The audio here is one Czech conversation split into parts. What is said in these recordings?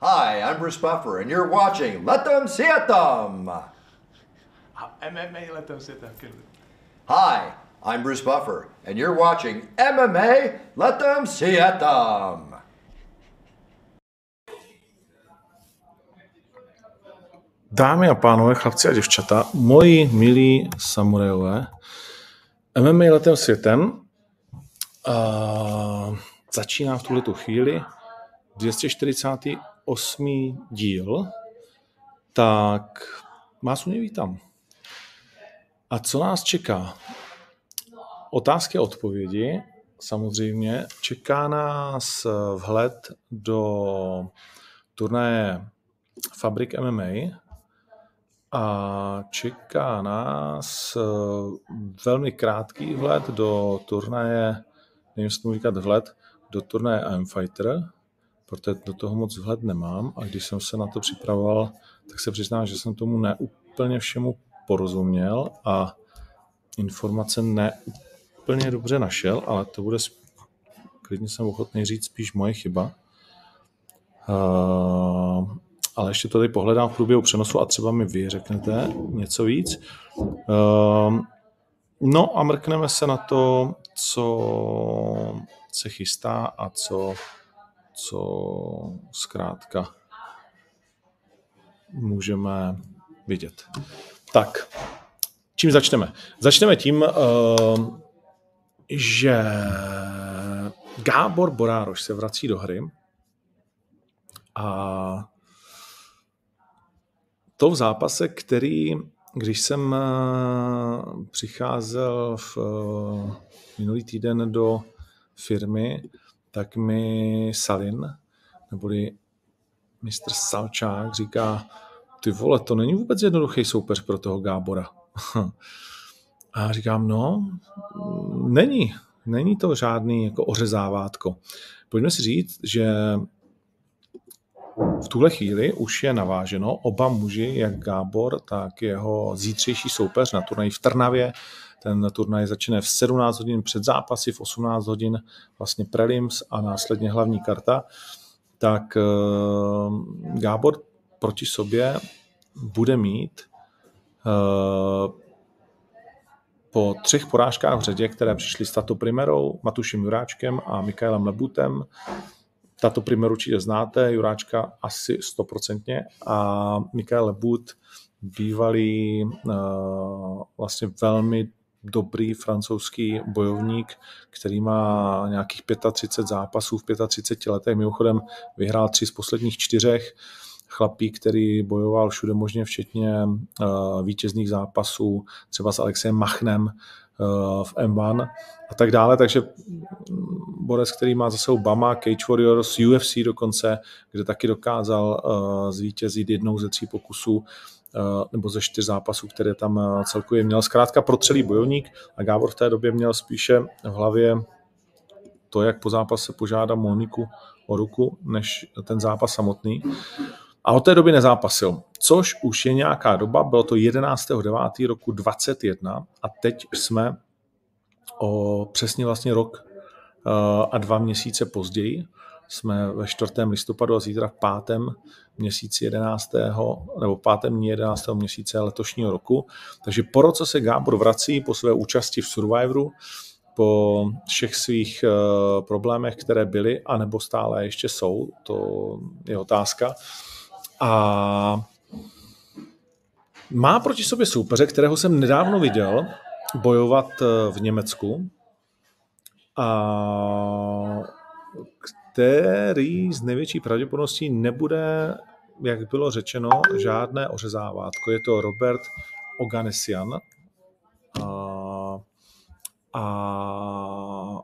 Hi, I'm Bruce Buffer, and you're watching Let Them See It Them. MMA let them sit there. Good. Hi, I'm Bruce Buffer, and you're watching MMA Let Them See It Them. Dámy a pánové, chlapci a děvčata, moji milí samurajové, MMA letem světem uh, začíná v tuhle chvíli 248. díl, tak vás u něj vítám. A co nás čeká? Otázky a odpovědi. Samozřejmě čeká nás vhled do turnaje Fabrik MMA a čeká nás velmi krátký vhled do turnaje, nevím, jestli říkat vhled, do turnaje I'm Fighter, protože do toho moc vhled nemám a když jsem se na to připravoval, tak se přiznám, že jsem tomu neúplně všemu porozuměl a informace neúplně dobře našel, ale to bude, klidně jsem ochotný říct, spíš moje chyba. Uh, ale ještě tady pohledám v průběhu přenosu a třeba mi vy řeknete něco víc. Uh, no a mrkneme se na to, co se chystá a co, co zkrátka můžeme vidět. Tak, čím začneme? Začneme tím, uh, že Gábor Borároš se vrací do hry a to v zápase, který, když jsem uh, přicházel v uh, minulý týden do firmy, tak mi Salin, neboli mistr Salčák, říká, ty vole, to není vůbec jednoduchý soupeř pro toho Gábora. A říkám, no, není. Není to žádný jako ořezávátko. Pojďme si říct, že v tuhle chvíli už je naváženo oba muži, jak Gábor, tak jeho zítřejší soupeř na turnaji v Trnavě. Ten turnaj začne v 17 hodin před zápasy, v 18 hodin vlastně prelims a následně hlavní karta. Tak eh, Gábor proti sobě bude mít eh, po třech porážkách v řadě, které přišly s Tato Primerou, Matušem Juráčkem a Mikaelem Lebutem, tato primer určitě znáte, Juráčka asi stoprocentně a Mikael Lebut, bývalý uh, vlastně velmi dobrý francouzský bojovník, který má nějakých 35 zápasů v 35 letech. Mimochodem vyhrál tři z posledních čtyřech. Chlapík, který bojoval všude možně, včetně uh, vítězných zápasů, třeba s Alexem Machnem, Eh, v M1 a tak dále, takže borec, který má za sebou Bama, Cage Warriors, UFC dokonce, kde taky dokázal uh, zvítězit jednou ze tří pokusů nebo ze čtyř zápasů, které tam uh, celkově měl. Zkrátka celý bojovník a Gábor v té době měl spíše v hlavě to, jak po zápase požádá Moniku o ruku, než ten zápas samotný. A od té doby nezápasil, což už je nějaká doba, bylo to 11.9. roku 21 a teď jsme o přesně vlastně rok uh, a dva měsíce později. Jsme ve 4. listopadu a zítra v pátém měsíci 11. nebo pátém dní 11. měsíce letošního roku. Takže po roce se Gábor vrací po své účasti v Survivoru, po všech svých uh, problémech, které byly, anebo stále ještě jsou, to je otázka. A má proti sobě soupeře, kterého jsem nedávno viděl bojovat eh, v Německu a který z největší pravděpodobností nebude, jak bylo řečeno, žádné ořezávátko. Je to Robert Oganesian a, a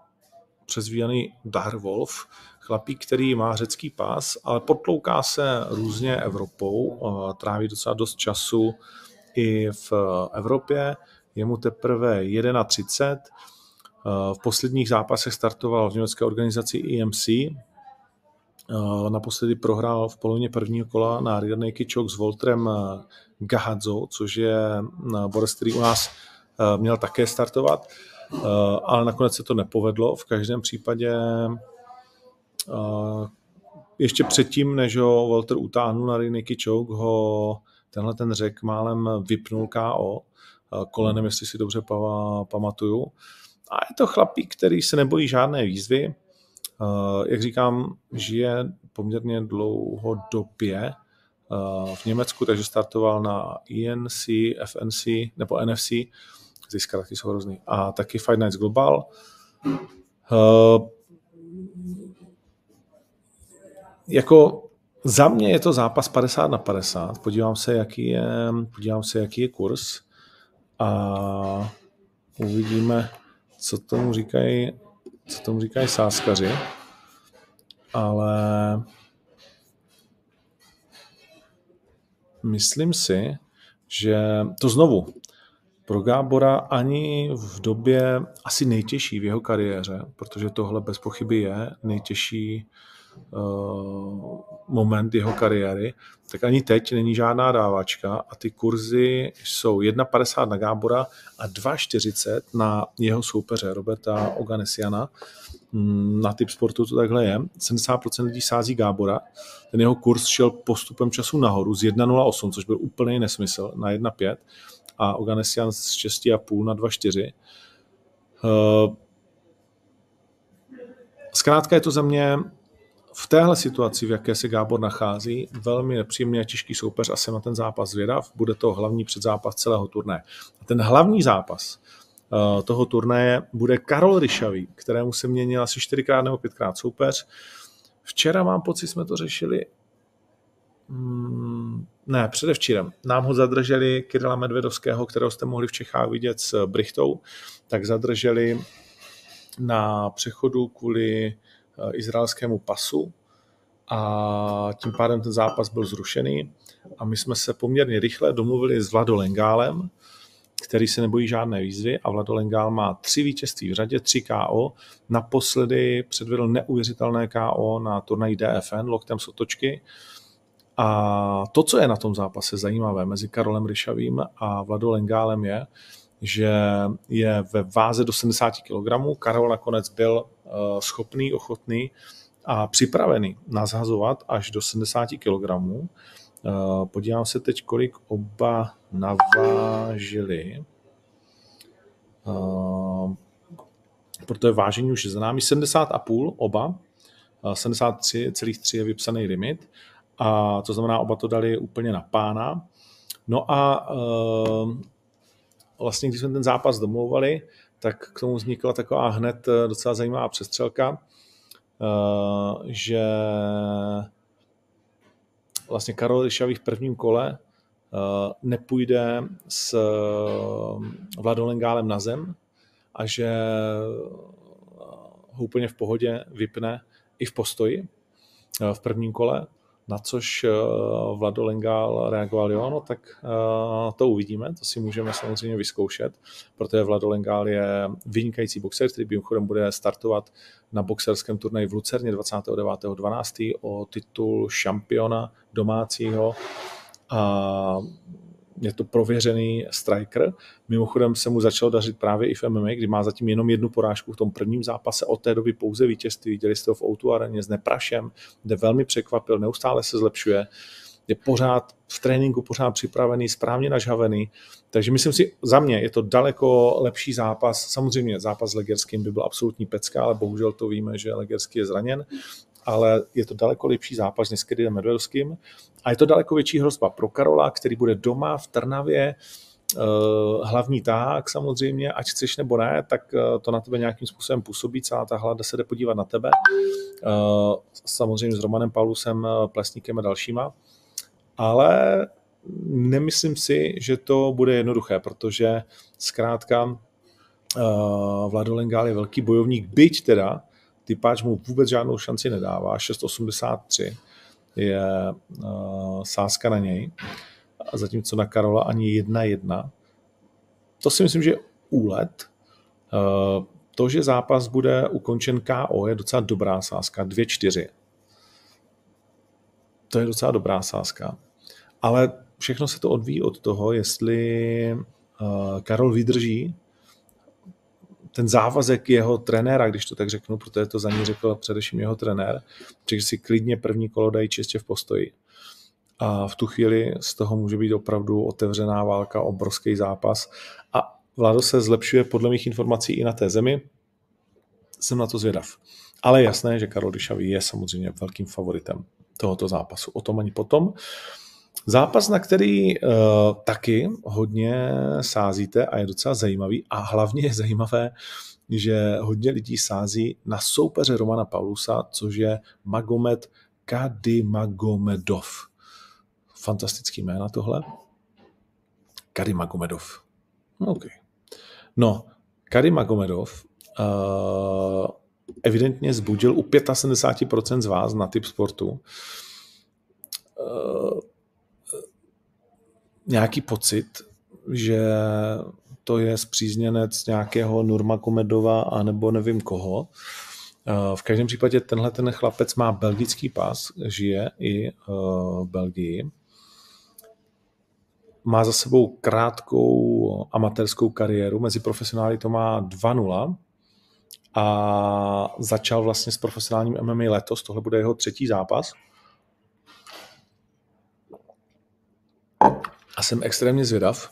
přezvíjaný Darwolf, chlapík, který má řecký pás, ale potlouká se různě Evropou, tráví docela dost času i v Evropě, je mu teprve 31. V posledních zápasech startoval v německé organizaci EMC, Naposledy prohrál v polovině prvního kola na Rear Naked Choke s Voltrem Gahadzo, což je borec, který u nás měl také startovat, ale nakonec se to nepovedlo. V každém případě ještě předtím, než ho Walter utáhnul na Rinniky Choke, ho tenhle ten řek málem vypnul KO kolenem, jestli si dobře pamatuju. A je to chlapík, který se nebojí žádné výzvy. Jak říkám, žije poměrně dlouhodobě v Německu, takže startoval na ENC, FNC nebo NFC, ty zkratky jsou hrozný, a taky Fight Nights Global. Jako za mě je to zápas 50 na 50. Podívám se, jaký je, podívám se, jaký je kurz a uvidíme, co tomu říkají, co tomu říkají sáskaři. Ale myslím si, že to znovu, pro Gábora ani v době asi nejtěžší v jeho kariéře, protože tohle bez pochyby je nejtěžší uh, moment jeho kariéry, tak ani teď není žádná dávačka a ty kurzy jsou 1,50 na Gábora a 2,40 na jeho soupeře Roberta Oganesiana. Mm, na typ sportu to takhle je. 70% lidí sází Gábora. Ten jeho kurz šel postupem času nahoru z 1,08, což byl úplný nesmysl, na 1,5 a Oganesian z 6,5 na 2,4. Uh, zkrátka je to za mě v téhle situaci, v jaké se Gábor nachází, velmi nepříjemný a těžký soupeř a jsem na ten zápas zvědav. Bude to hlavní předzápas celého turné. A ten hlavní zápas uh, toho turnaje bude Karol Ryšavý, kterému se měnil asi čtyřikrát nebo pětkrát soupeř. Včera mám pocit, jsme to řešili Hmm, ne, předevčírem. Nám ho zadrželi Kirila Medvedovského, kterého jste mohli v Čechách vidět s Brichtou, tak zadrželi na přechodu kvůli eh, izraelskému pasu a tím pádem ten zápas byl zrušený a my jsme se poměrně rychle domluvili s Vlado Lengálem, který se nebojí žádné výzvy a Vlado Lengál má tři vítězství v řadě, tři KO. Naposledy předvedl neuvěřitelné KO na turnaji DFN loktem z otočky a to, co je na tom zápase zajímavé mezi Karolem Ryšavým a Vladou Lengálem je, že je ve váze do 70 kg. Karol nakonec byl eh, schopný, ochotný a připravený nazhazovat až do 70 kg. Eh, podívám se teď, kolik oba navážili. Eh, protože vážení už je za námi 70,5 oba. 73,3 je vypsaný limit a to znamená, oba to dali úplně na pána. No a vlastně, když jsme ten zápas domlouvali, tak k tomu vznikla taková hned eh, docela zajímavá přestřelka, uh, že vlastně Karol Ryšavý v prvním kole uh, nepůjde s Vladolengálem na zem a že ho úplně v pohodě vypne i v postoji v prvním kole na což eh, Vlado Lengál reagoval, jo, no tak eh, to uvidíme, to si můžeme samozřejmě vyzkoušet, protože Vlado Lengál je vynikající boxer, který mimochodem bude startovat na boxerském turnaji v Lucerně 29.12. o titul šampiona domácího a je to prověřený striker. Mimochodem se mu začalo dařit právě i v MMA, kdy má zatím jenom jednu porážku v tom prvním zápase, od té doby pouze vítězství. Viděli jste ho v Outu areně s Neprašem, kde velmi překvapil, neustále se zlepšuje, je pořád v tréninku, pořád připravený, správně nažhavený. Takže myslím si, za mě je to daleko lepší zápas. Samozřejmě zápas s Legerským by byl absolutní pecka, ale bohužel to víme, že Legerský je zraněn ale je to daleko lepší zápas než s Kedinem Medvedovským a je to daleko větší hrozba pro Karola, který bude doma v Trnavě, eh, hlavní tak samozřejmě, ať chceš nebo ne, tak eh, to na tebe nějakým způsobem působí, celá ta hlada se jde podívat na tebe, eh, samozřejmě s Romanem Paulusem, Plesníkem a dalšíma, ale nemyslím si, že to bude jednoduché, protože zkrátka Vlado Lengál je velký bojovník, byť teda typáč mu vůbec žádnou šanci nedává, 6,83 je uh, sázka na něj, a zatímco na Karola ani 1,1. To si myslím, že je úlet. Uh, to, že zápas bude ukončen KO, je docela dobrá sázka, 2,4. To je docela dobrá sázka. Ale všechno se to odvíjí od toho, jestli uh, Karol vydrží ten závazek jeho trenéra, když to tak řeknu, protože to za ní řekl především jeho trenér, že si klidně první kolo dají čistě v postoji. A v tu chvíli z toho může být opravdu otevřená válka, obrovský zápas. A Vlado se zlepšuje podle mých informací i na té zemi. Jsem na to zvědav. Ale jasné, že Karol Dyšavý je samozřejmě velkým favoritem tohoto zápasu. O tom ani potom. Zápas, na který uh, taky hodně sázíte a je docela zajímavý a hlavně je zajímavé, že hodně lidí sází na soupeře Romana Paulusa, což je Magomed Kadimagomedov. Fantastický jména tohle. Kadimagomedov. OK. No, Kadimagomedov uh, evidentně zbudil u 75% z vás na typ sportu uh, nějaký pocit, že to je zpřízněnec nějakého Nurma Komedova a nebo nevím koho. V každém případě tenhle ten chlapec má belgický pas, žije i v Belgii. Má za sebou krátkou amatérskou kariéru, mezi profesionály to má 2-0 a začal vlastně s profesionálním MMA letos, tohle bude jeho třetí zápas. A jsem extrémně zvědav,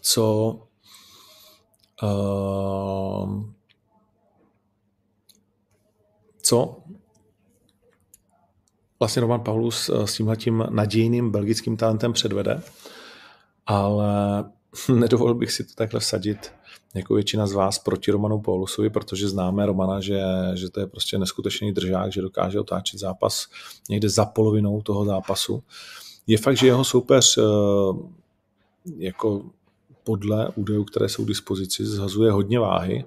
co uh, co vlastně Roman Paulus eh, s tímhletím nadějným belgickým talentem předvede, ale nedovolil bych si to takhle vsadit jako většina z vás proti Romanu Paulusovi, protože známe Romana, že, že to je prostě neskutečný držák, že dokáže otáčet zápas někde za polovinou toho zápasu. Je fakt, že jeho soupeř eh, jako podle údajů, které jsou k dispozici, zhazuje hodně váhy.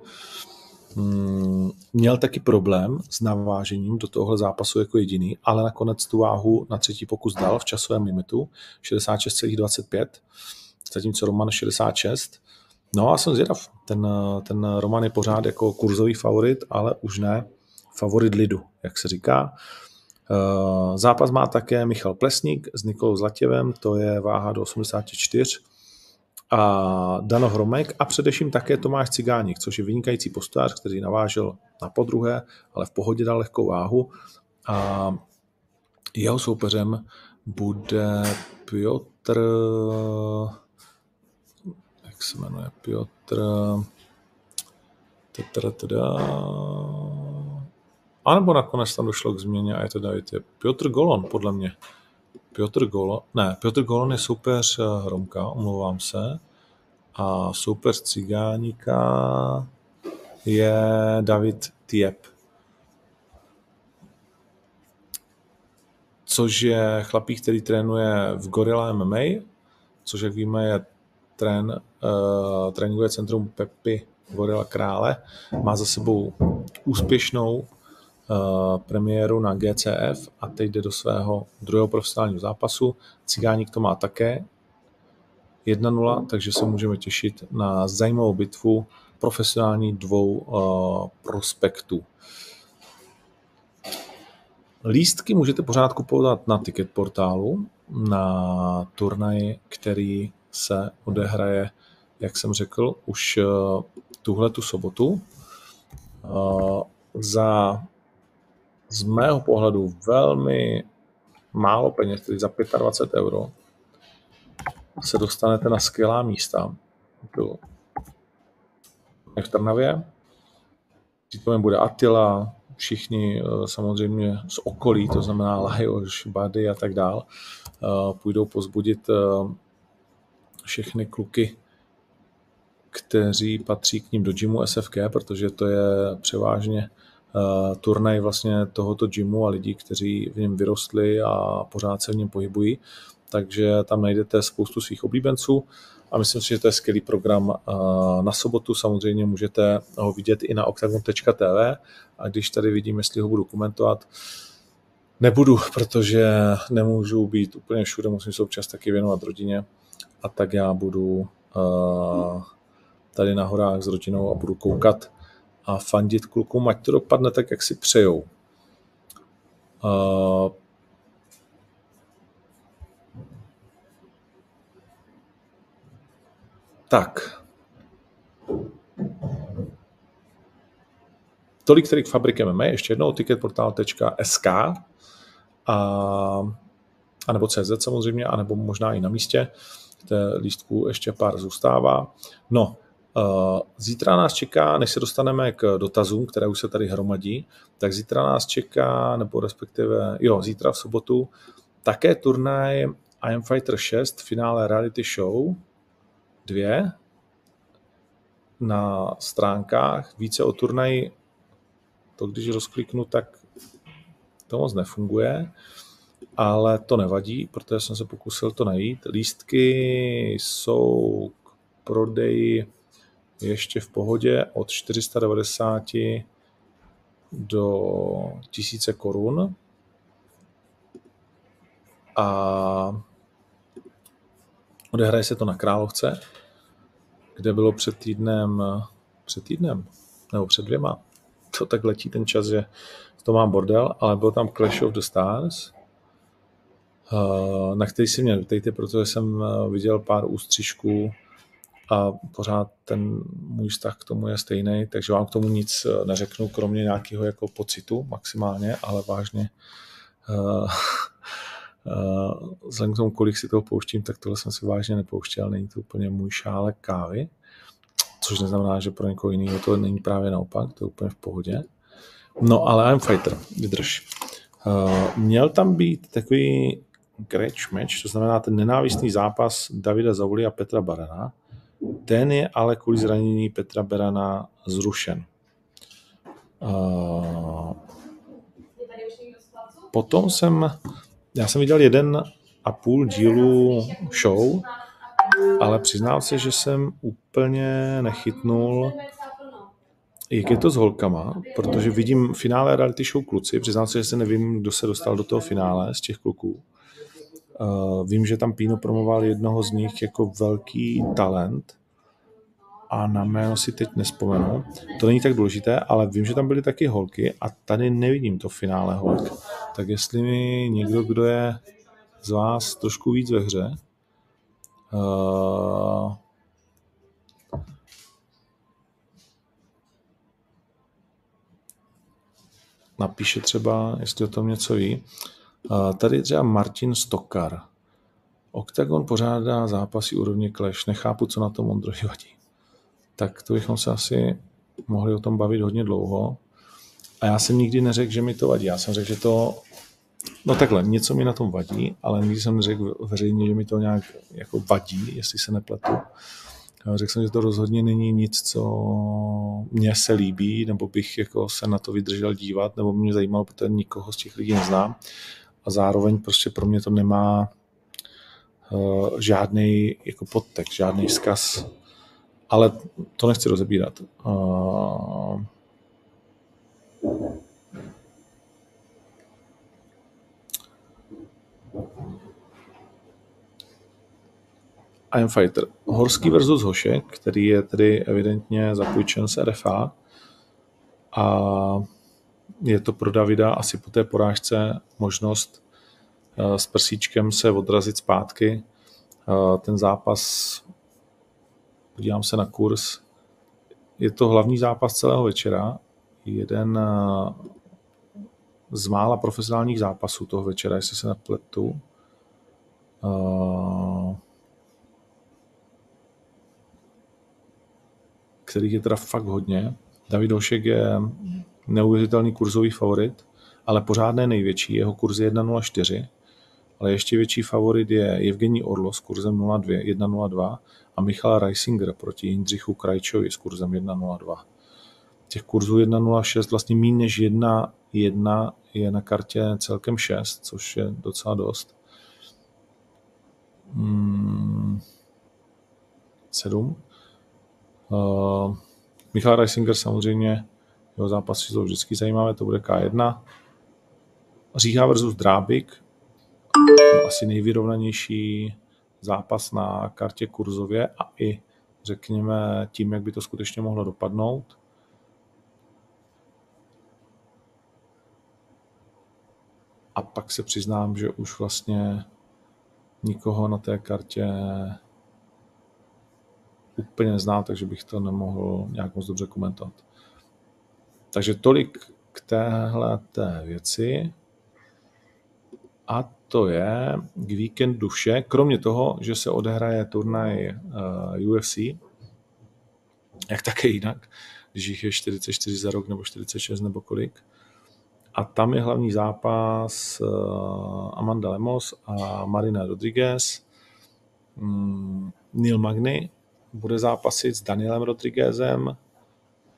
Hmm, měl taky problém s navážením do tohohle zápasu jako jediný, ale nakonec tu váhu na třetí pokus dal v časovém limitu 66,25, zatímco Roman 66. No a jsem zvědav, ten, ten Roman je pořád jako kurzový favorit, ale už ne favorit lidu, jak se říká. Eh, zápas má také Michal Plesník s Nikolou Zlatěvem, to je váha do 84 a Dano Hromek a především také Tomáš Cigáník, což je vynikající postář, který navážel na podruhé, ale v pohodě dal lehkou váhu. A jeho soupeřem bude Piotr jak se jmenuje Piotr a nebo nakonec tam došlo k změně a je to David. Je Piotr Golon, podle mě. Piotr Golon, ne, Piotr Golon je soupeř eh, Hromka, omlouvám se. A soupeř Cigáníka je David Tiep. Což je chlapík, který trénuje v Gorilla MMA, což jak víme je trén, uh, tréninkové centrum Pepi Gorilla Krále. Má za sebou úspěšnou Eh, premiéru na GCF a teď jde do svého druhého profesionálního zápasu. Cigáník to má také 1-0, takže se můžeme těšit na zajímavou bitvu profesionální dvou uh, prospektů. Lístky můžete pořád kupovat na ticket portálu, na turnaj, který se odehraje, jak jsem řekl, už uh, tuhle tu sobotu. Za z mého pohledu velmi málo peněz, tedy za 25 euro, se dostanete na skvělá místa. Tu v Trnavě. Přítomem bude Attila, všichni eh, samozřejmě z okolí, to znamená Lajoš, Bady a tak dál, eh, půjdou pozbudit eh, všechny kluky, kteří patří k ním do gymu SFK, protože to je převážně turnaj vlastně tohoto gymu a lidí, kteří v něm vyrostli a pořád se v něm pohybují. Takže tam najdete spoustu svých oblíbenců a myslím si, že to je skvělý program uh, na sobotu. Samozřejmě můžete ho vidět i na octagon.tv a když tady vidím, jestli ho budu komentovat, nebudu, protože nemůžu být úplně všude, musím se občas taky věnovat rodině a tak já budu uh, tady na horách s rodinou a budu koukat a fandit klukům, ať to dopadne tak, jak si přejou. Uh, tak. tolik tedy k Fabrik MMA, ještě jednou ticketportal.sk a, a nebo CZ samozřejmě, a nebo možná i na místě. Té lístku ještě pár zůstává. No, zítra nás čeká, než se dostaneme k dotazům, které už se tady hromadí, tak zítra nás čeká, nebo respektive, jo, zítra v sobotu, také turnaj I Am Fighter 6, finále reality show 2 na stránkách. Více o turnaji, to když rozkliknu, tak to moc nefunguje, ale to nevadí, protože jsem se pokusil to najít. Lístky jsou k prodeji ještě v pohodě od 490 do 1000 korun. A odehraje se to na Královce, kde bylo před týdnem, před týdnem, nebo před dvěma, to tak letí ten čas, že to mám bordel, ale byl tam Clash of the Stars, eh, na který si mě ptejte, protože jsem eh, viděl pár ústřižků a pořád ten můj vztah k tomu je stejný, takže vám k tomu nic eh, neřeknu, kromě nějakého jako pocitu maximálně, ale vážně vzhledem k tomu, kolik si toho pouštím, tak tohle jsem si vážně nepouštěl, není to úplně můj šálek kávy, což neznamená, že pro někoho jiného to není právě naopak, to je úplně v pohodě. No ale I'm fighter, vydrž. Uh, měl tam být takový grudge match, to znamená ten nenávistný zápas Davida Zauli a Petra Barana. Ten je ale kvůli zranění Petra Barana zrušen. Potom jsem, já jsem viděl jeden a půl dílu show, ale přiznám se, že jsem úplně nechytnul jak je to s holkama, protože vidím finále reality show kluci, přiznám se, že se nevím, kdo se dostal do toho finále z těch kluků. Uh, vím, že tam Pino promoval jednoho z nich jako velký talent a na jméno si teď nespomenu. To není tak důležité, ale vím, že tam byly taky holky a tady nevidím to finále holk. Tak jestli mi někdo, kdo je z vás trošku víc ve hře, uh, napíše třeba, jestli o tom něco ví. Tady třeba Martin Stokar. Octagon pořádá zápasy úrovně Clash. Nechápu, co na tom Ondroji vadí. Tak to bychom se asi mohli o tom bavit hodně dlouho. A já jsem nikdy neřekl, že mi to vadí. Já jsem řekl, že to... No takhle, něco mi na tom vadí, ale nikdy jsem neřekl veřejně, že mi to nějak jako vadí, jestli se nepletu. Řekl jsem, že to rozhodně není nic, co mně se líbí, nebo bych jako se na to vydržel dívat, nebo mě zajímalo, protože nikoho z těch lidí neznám. A zároveň prostě pro mě to nemá uh, eh, žádný jako podtek, žádný vzkaz. Ale to nechci rozebírat. Uh, I am Fighter. Horský versus Hošek, který je tedy evidentně zapůjčen z RFA a je to pro Davida asi po té porážce možnost eh, s prsíčkem se odrazit zpátky. Eh, ten zápas, podívám se na kurz, je to hlavní zápas celého večera, jeden eh, z mála profesionálních zápasů toho večera, jestli se nepletu kterých je teda fakt hodně. David Hošek je neuvěřitelný kurzový favorit, ale pořád ne největší. Jeho kurz je 1,04, ale ještě větší favorit je Evgení Orlo s kurzem 1,02 a Michal Reisinger proti Jindřichu Krajčovi s kurzem 1,02. Těch kurzů 1,06 vlastně méně než 1,1 je na kartě celkem 6, což je docela dost. Hmm, 7. Uh, Michal Reisinger samozřejmě, jeho zápasy jsou vždycky zajímavé, to bude K1. Říha versus Drábik, asi nejvyrovnanější zápas na kartě kurzově a i řekněme tím, jak by to skutečně mohlo dopadnout. A pak se přiznám, že už vlastně nikoho na té kartě úplně neznám, takže bych to nemohl nějak moc dobře komentovat. Takže tolik k téhle té věci. A to je k víkendu vše, kromě toho, že se odehraje turnaj uh, UFC, jak také jinak, když jich je 44 za rok nebo 46 nebo kolik. A tam je hlavní zápas uh, Amanda Lemos a Marina Rodriguez. Mm, Neil Magny bude zápasit s Danielem Rodriguezem.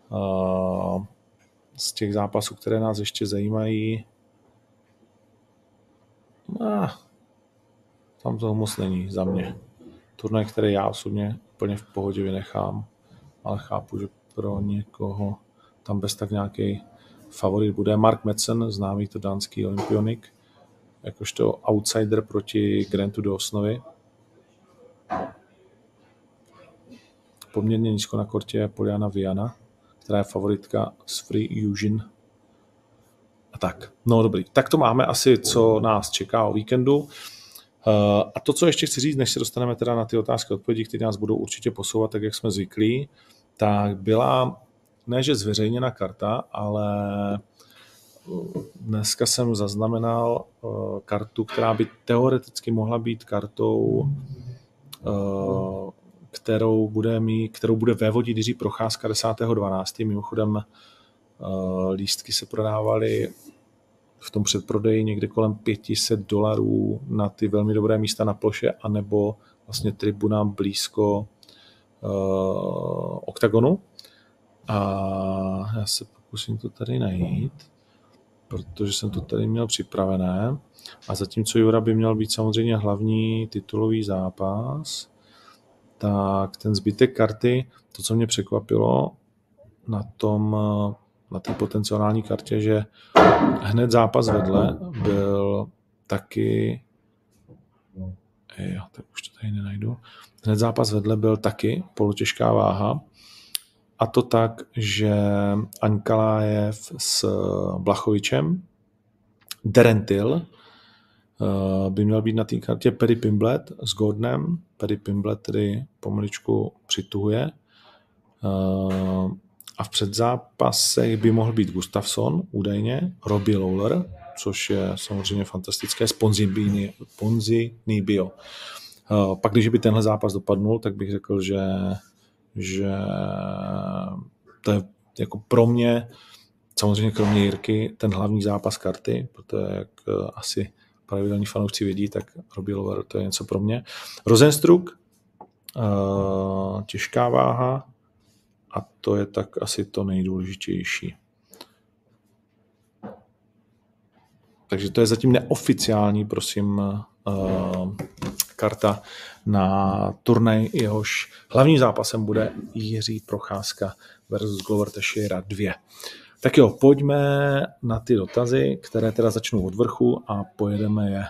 Uh, z těch zápasů, které nás ještě zajímají, no, tam toho moc není za mě. Turnaj, který já osobně úplně v pohodě vynechám, ale chápu, že pro někoho tam bez tak nějaký favorit bude. Mark Metzen, známý to dánský olympionik, jakožto outsider proti Grantu do osnovy. Poměrně nízko na kortě je Poliana Viana, která je favoritka z Free Eugene. A tak, no dobrý. Tak to máme asi, co nás čeká o víkendu. Eh, a to, co ještě chci říct, než se dostaneme teda na ty otázky odpovědi, které nás budou určitě posouvat, tak jak jsme zvyklí, tak byla ne, že zveřejněna karta, ale dneska jsem zaznamenal eh, kartu, která by teoreticky mohla být kartou, eh, kterou bude, mít, kterou bude vévodit Jiří Procházka 10.12. Mimochodem lístky se prodávaly v tom předprodeji někde kolem 500 dolarů na ty velmi dobré místa na ploše, anebo vlastně tribuna blízko uh, oktagonu. A já se pokusím to tady najít, protože jsem to tady měl připravené. A zatímco Jura by měl být samozřejmě hlavní titulový zápas, tak ten zbytek karty, to, co mě překvapilo na tom na té potenciální kartě, že hned zápas vedle byl taky jo, tak už to tady nenajdu. Hned zápas vedle byl taky polotěžká váha a to tak, že Ankalájev s Blachovičem, Derentil by měl být na té kartě Perry Pimblet s Gordonem. Perry Pimblet tedy pomaličku přituhuje. Eh, a v předzápasech by mohl být Gustafsson údajně, Robbie Lawler, což je samozřejmě fantastické, Ponzi Nibio. Eh, pak, když by tenhle zápas dopadnul, tak bych řekl, že, že to je jako pro mě, samozřejmě kromě Jirky, ten hlavní zápas karty, protože jak eh, asi pravidelní fanoušci vidí, tak Robbie Lawler to je něco pro mě. Rosenstruck, eh, těžká váha, a to je tak asi to nejdůležitější. Takže to je zatím neoficiální, prosím, uh, karta na turnaj, jehož hlavním zápasem bude Jiří Procházka versus Glover Teixeira 2. Tak jo, pojďme na ty dotazy, které teda začnou od vrchu a pojedeme je.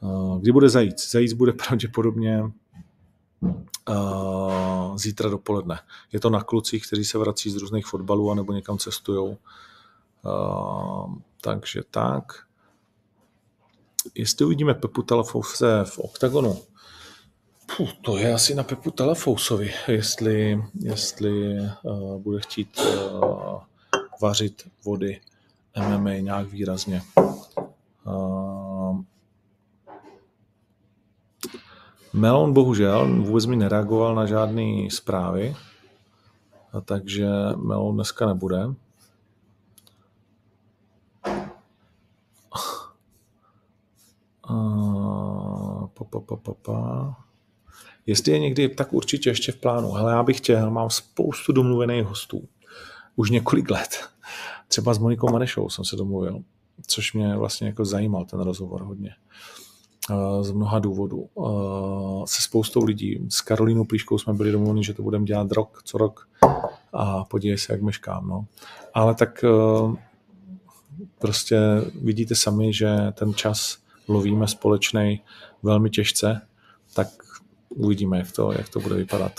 Uh, kdy bude zajíc? Zajíc bude pravděpodobně uh, zítra dopoledne. Je to na klucích, kteří se vrací z různých fotbalů anebo někam cestují. Uh, takže tak. Jestli uvidíme Pepu Telefouse v OKTAGONu, Puh, to je asi na Pepu Telefousovi, jestli, jestli uh, bude chtít uh, vařit vody MMA nějak výrazně. Uh, Melon bohužel vůbec mi nereagoval na žádné zprávy, a takže Melon dneska nebude. Pa, pa, pa, pa, pa. Jestli je někdy, tak určitě ještě v plánu. Hele, já bych chtěl, mám spoustu domluvených hostů. Už několik let. Třeba s Monikou Manešou jsem se domluvil, což mě vlastně jako zajímal ten rozhovor hodně z mnoha důvodů. Se spoustou lidí. S Karolínou Plíškou jsme byli domluveni, že to budeme dělat rok co rok a podívej se, jak meškám. No. Ale tak prostě vidíte sami, že ten čas lovíme společný velmi těžce, tak uvidíme, jak to, jak to bude vypadat.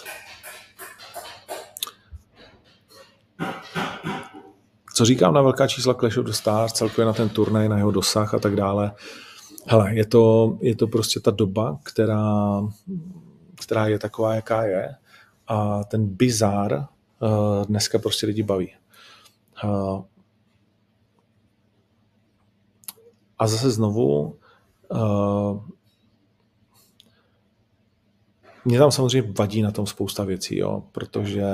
Co říkám na velká čísla Clash of the Stars, celkově na ten turnaj, na jeho dosah a tak dále, Hele, je to, je to prostě ta doba, která, která je taková, jaká je a ten bizár uh, dneska prostě lidi baví. A zase znovu, mě tam samozřejmě vadí na tom spousta věcí, jo, protože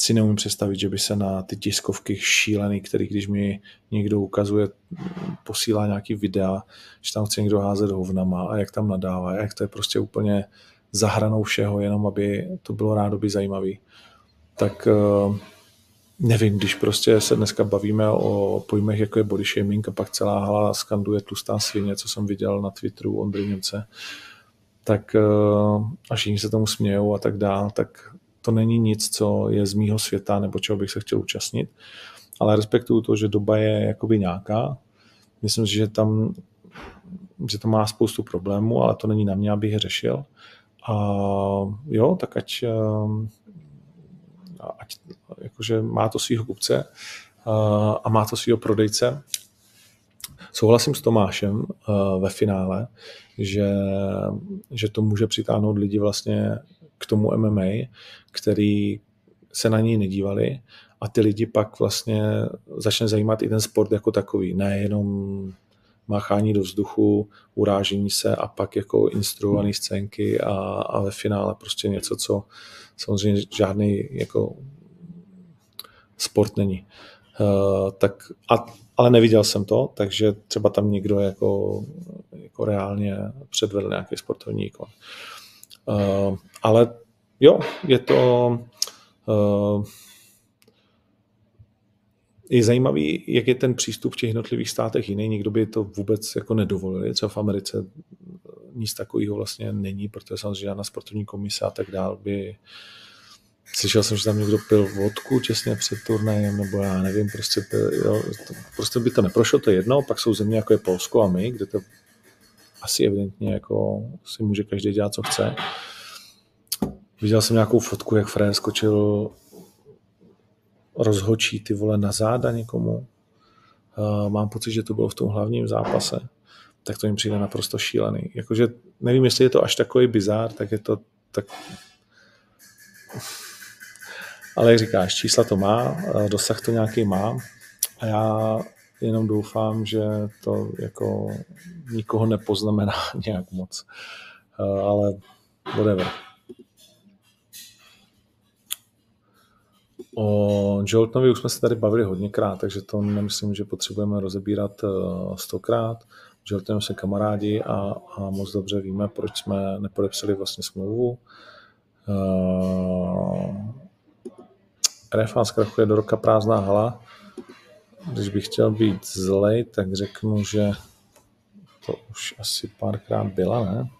si neumím představit, že by se na ty tiskovky šílený, který když mi někdo ukazuje, posílá nějaký videa, že tam chce někdo házet hovnama a jak tam nadává, jak to je prostě úplně zahranou všeho, jenom aby to bylo rádoby zajímavý. Tak eh, nevím, když prostě se dneska bavíme o pojmech, jako je body shaming a pak celá hala skanduje tlustá svině, co jsem viděl na Twitteru Ondry Němce, tak eh, a všichni se tomu smějou a tak dál, tak to není nic, co je z mýho světa nebo čeho bych se chtěl účastnit, ale respektuju to, že doba je jakoby nějaká. Myslím si, že tam že to má spoustu problémů, ale to není na mě, abych je řešil. A jo, tak ať, eh, ať jakože má to svého kupce a má to svého prodejce. Souhlasím s Tomášem eh, ve finále, že, že to může přitáhnout lidi vlastně k tomu MMA, který se na něj nedívali a ty lidi pak vlastně začne zajímat i ten sport jako takový, nejenom máchání do vzduchu, urážení se a pak jako instruované scénky a, a ve finále prostě něco, co samozřejmě žádný jako sport není. Uh, tak a, ale neviděl jsem to, takže třeba tam někdo jako, jako reálně předvedl nějaký sportovní ikon. Uh, ale jo, je to uh, je zajímavý, jak je ten přístup v těch jednotlivých státech jiný. Nikdo by to vůbec jako nedovolil. Co v Americe nic takového vlastně není, protože samozřejmě žádná sportovní komise a tak dál by Slyšel jsem, že tam někdo pil vodku těsně před turnajem, nebo já nevím, prostě, jo, to, prostě by to neprošlo, to je jedno, pak jsou země jako je Polsko a my, kde to asi evidentně jako si může každý dělat, co chce. Viděl jsem nějakou fotku, jak Frér skočil rozhočí ty vole na záda někomu. Mám pocit, že to bylo v tom hlavním zápase. Tak to jim přijde naprosto šílený. Jakože nevím, jestli je to až takový bizár, tak je to tak... Ale jak říkáš, čísla to má, dosah to nějaký má a já jenom doufám, že to jako nikoho nepoznamená nějak moc. Ale whatever. O Joltonovi už jsme se tady bavili hodněkrát, takže to nemyslím, že potřebujeme rozebírat eh, stokrát. Joltonem se kamarádi a, a moc dobře víme, proč jsme nepodepsali vlastně smlouvu. Uh, eh, RFA zkrachuje do roka prázdná hala. Když bych chtěl být zlej, tak řeknu, že to už asi párkrát byla, ne?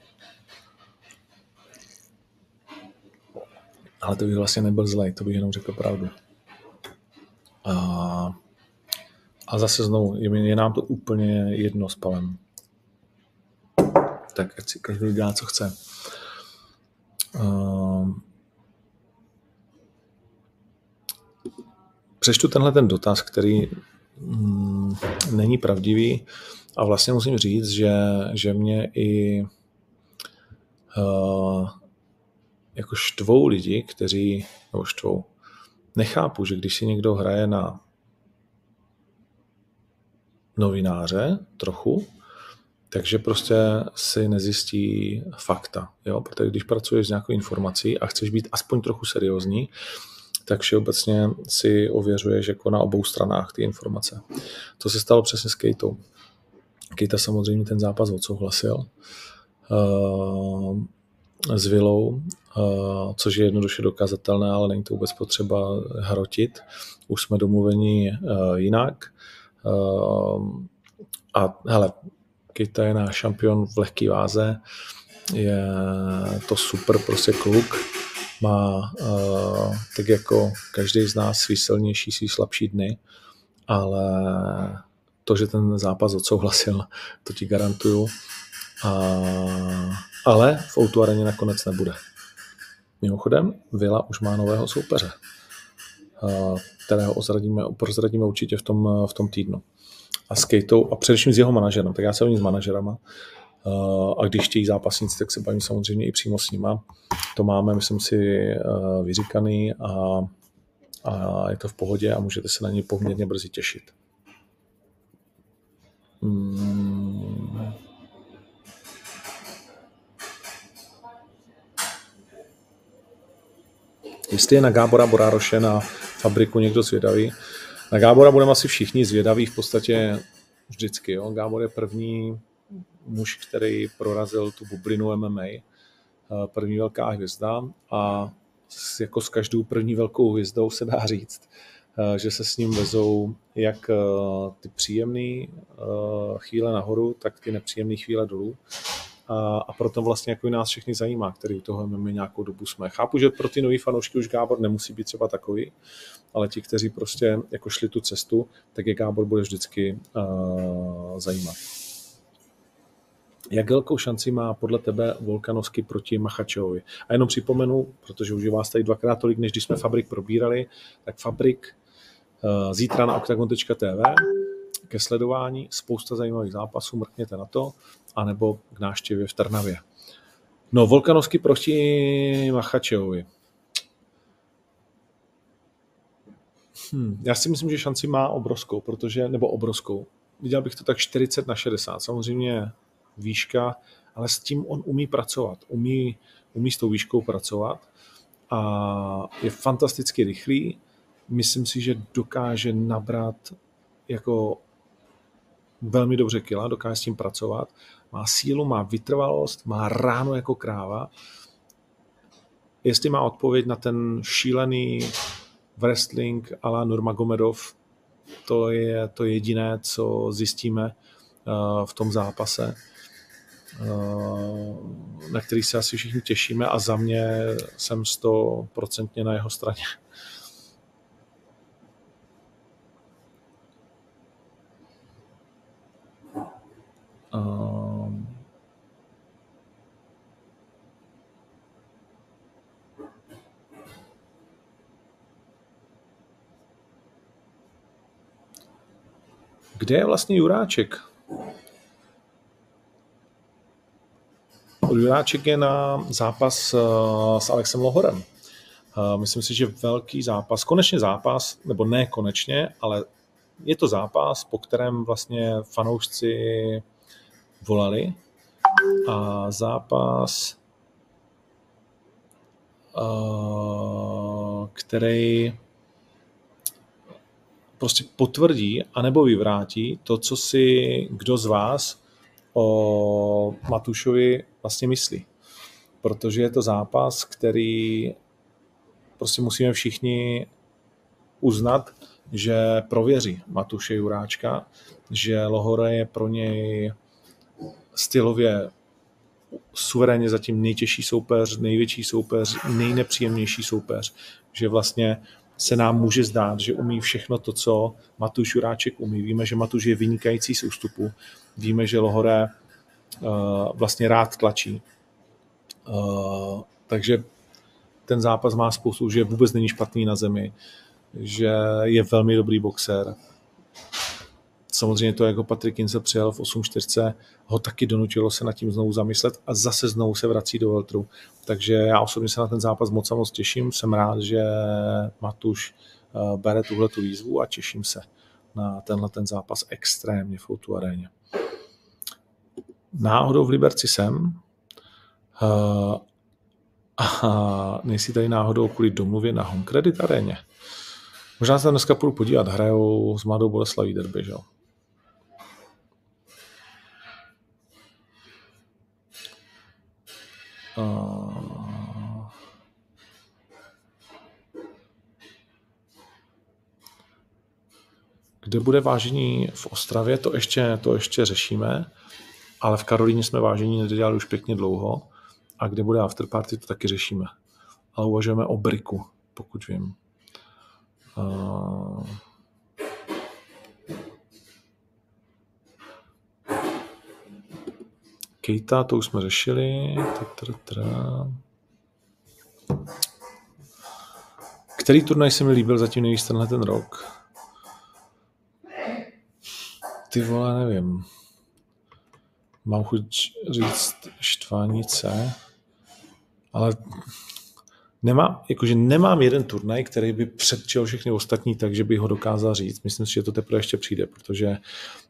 Ale to bych vlastně nebyl zlej, to bych jenom řekl pravdu. A, a zase znovu, je, je nám to úplně jedno s palem. Tak ať si každý dělá, co chce. Uh, přečtu tenhle ten dotaz, který mm, není pravdivý a vlastně musím říct, že, že mě i jako štvou lidi, kteří, nebo štvou, nechápu, že když si někdo hraje na novináře trochu, takže prostě si nezjistí fakta. Jo? Protože když pracuješ s nějakou informací a chceš být aspoň trochu seriózní, tak všeobecně si ověřuješ jako na obou stranách ty informace. To se stalo přesně s Kejtou. Kejta samozřejmě ten zápas odsouhlasil. Uh, s vilou, což je jednoduše dokazatelné, ale není to vůbec potřeba hrotit. Už jsme domluveni eh, jinak. Eh, a hele, Kita je náš šampion v lehké váze, je to super prostě kluk, má tak jako každý z nás svý silnější, svý slabší dny, ale to, že ten zápas odsouhlasil, to ti garantuju. A ale v areně nakonec nebude. Mimochodem, Vila už má nového soupeře, kterého ozradíme, prozradíme určitě v tom, v tom týdnu. A s Kejtou, a především s jeho manažerem, tak já se o ní s manažerama, a když chtějí zápasníci, tak se bavím samozřejmě i přímo s nima. To máme, myslím si, vyříkaný a a je to v pohodě a můžete se na ně poměrně brzy těšit. Hmm. Jestli je na Gábora Borároše na fabriku někdo zvědavý, na Gábora budeme asi všichni zvědaví v podstatě vždycky. Jo? Gábor je první muž, který prorazil tu bublinu MMA, eh, první velká hvězda a jako s každou první velkou hvězdou se dá říct, eh, že se s ním vezou jak eh, ty příjemné chvíle nahoru, tak ty nepříjemné chvíle dolů. A, proto vlastně jako nás všechny zajímá, který u toho my nějakou dobu jsme. Chápu, že pro ty nový fanoušky už Gábor nemusí být třeba takový, ale ti, kteří prostě jako šli tu cestu, tak je Gábor bude vždycky uh, zajímat. Jak velkou šanci má podle tebe Volkanovsky proti Machačovi? A jenom připomenu, protože už je vás tady dvakrát tolik, než když jsme Fabrik probírali, tak Fabrik uh, zítra na octagon.tv ke sledování, spousta zajímavých zápasů, mrkněte na to, anebo k náštěvě v Trnavě. No, Volkanovsky proti Machačevovi. Hmm, já si myslím, že šanci má obrovskou, protože, nebo obrovskou. Viděl bych to tak 40 na 60. Samozřejmě výška, ale s tím on umí pracovat. Umí, umí s tou výškou pracovat a je fantasticky rychlý. Myslím si, že dokáže nabrat jako velmi dobře kila, dokáže s tím pracovat. Má sílu, má vytrvalost, má ráno jako kráva. Jestli má odpověď na ten šílený wrestling ala Nurmagomedov, to je to jediné, co zjistíme uh, v tom zápase, uh, na který se asi všichni těšíme a za mě jsem stoprocentně na jeho straně. Um, kde je vlastně Juráček? Juráček je na zápas uh, s Alexem Lohorem. Uh, myslím si, že velký zápas, konečně zápas, nebo ne konečně, ale je to zápas, po kterém vlastně fanoušci volali a zápas, který prostě potvrdí anebo vyvrátí to, co si kdo z vás o Matušovi vlastně myslí. Protože je to zápas, který prostě musíme všichni uznat, že prověří Matuše Juráčka, že Lohora je pro něj stylově suverénně zatím nejtěžší soupeř, největší soupeř, nejnepříjemnější soupeř, že vlastně se nám může zdát, že umí všechno to, co Matuš Juráček umí. Víme, že Matuš je vynikající z ústupu, víme, že Lohore uh, vlastně rád tlačí. Uh, takže ten zápas má spoustu, že vůbec není špatný na zemi, že je velmi dobrý boxer, samozřejmě to, jako Patrik Ince přijel v 8.4, ho taky donutilo se nad tím znovu zamyslet a zase znovu se vrací do Veltru. Takže já osobně se na ten zápas moc a moc těším. Jsem rád, že Matuš eh, bere tuhle tu výzvu a těším se na tenhle ten zápas extrémně v Outu aréně. Náhodou v Liberci jsem eh, a nejsi tady náhodou kvůli domluvě na Home Credit aréně. Možná se dneska půjdu podívat, hrajou s Mladou Boleslaví derby, že jo? Kde bude vážení v Ostravě, to ještě, to ještě řešíme, ale v Karolíně jsme vážení nedělali už pěkně dlouho a kde bude afterparty, to taky řešíme. Ale uvažujeme o Briku, pokud vím. Uh... Kejta, to už jsme řešili. Který turnaj se mi líbil zatím nejvíc tenhle ten rok? Ty vole, nevím. Mám chuť říct štvánice, ale nemám, jakože nemám jeden turnaj, který by předčil všechny ostatní, takže bych ho dokázal říct. Myslím si, že to teprve ještě přijde, protože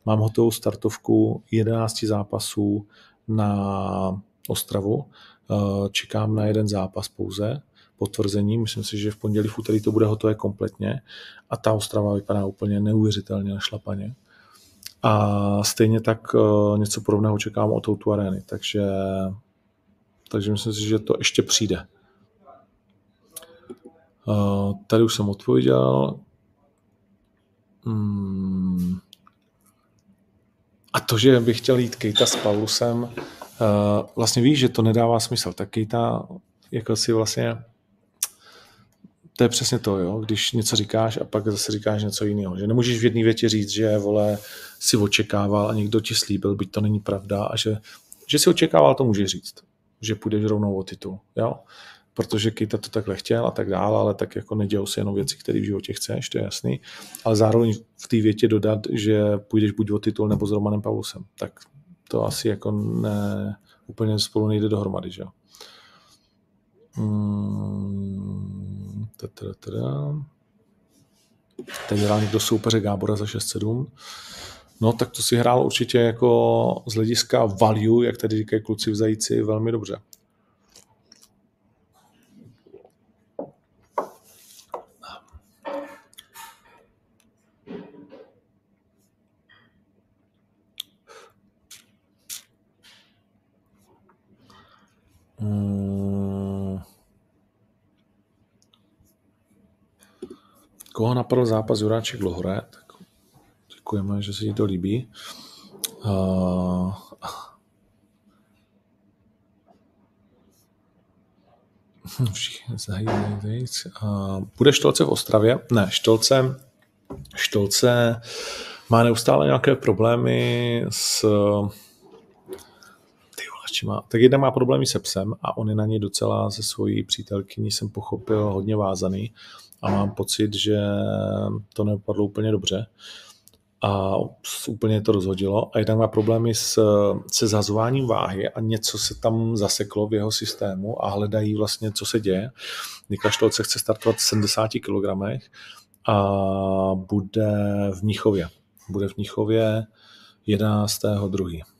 mám hotovou startovku 11 zápasů na Ostravu. Eh, čekám na jeden zápas pouze, potvrzení. Myslím si, že v pondělí, v úterý to bude hotové kompletně a ta Ostrava vypadá úplně neuvěřitelně na šlapaně. A stejně tak eh, něco podobného čekám od Outu Areny, takže, takže myslím si, že to ještě přijde. Uh, tady už jsem odpověděl. Hmm. A to, že bych chtěl jít Kejta s Paulusem, uh, vlastně víš, že to nedává smysl. Tak Kejta jako si vlastně to je přesně to, jo, když něco říkáš a pak zase říkáš něco jiného. Že nemůžeš v jedné větě říct, že vole si očekával a někdo ti slíbil, byť to není pravda a že, že si očekával, to můžeš říct. Že půjdeš rovnou o titul, jo protože Kejta to takhle chtěl a tak dále, ale tak jako nedějou se jenom věci, které v životě chceš, to je jasný. Ale zároveň v té větě dodat, že půjdeš buď o titul nebo s Romanem Paulusem, tak to asi jako ne, úplně spolu nejde dohromady, že jo. Hmm, Teď hrál někdo soupeře Gábora za 6-7. No, tak to si hrál určitě jako z hlediska value, jak tady říkají kluci v Zajíci, velmi dobře. Koho napadl zápas Juráček Lohore? Tak děkujeme, že se ti to líbí. Všichni zajímají Bude Štolce v Ostravě? Ne, Štolce, Štolce má neustále nějaké problémy s má, tak jedna má problémy se psem a on je na něj docela se svojí přítelkyní, jsem pochopil, hodně vázaný a mám pocit, že to nepadlo úplně dobře a úplně to rozhodilo. A jednak má problémy s, se zazováním váhy a něco se tam zaseklo v jeho systému a hledají vlastně, co se děje. Nikla Štolce chce startovat v 70 kg a bude v Mnichově. Bude v Mnichově 11.2. To...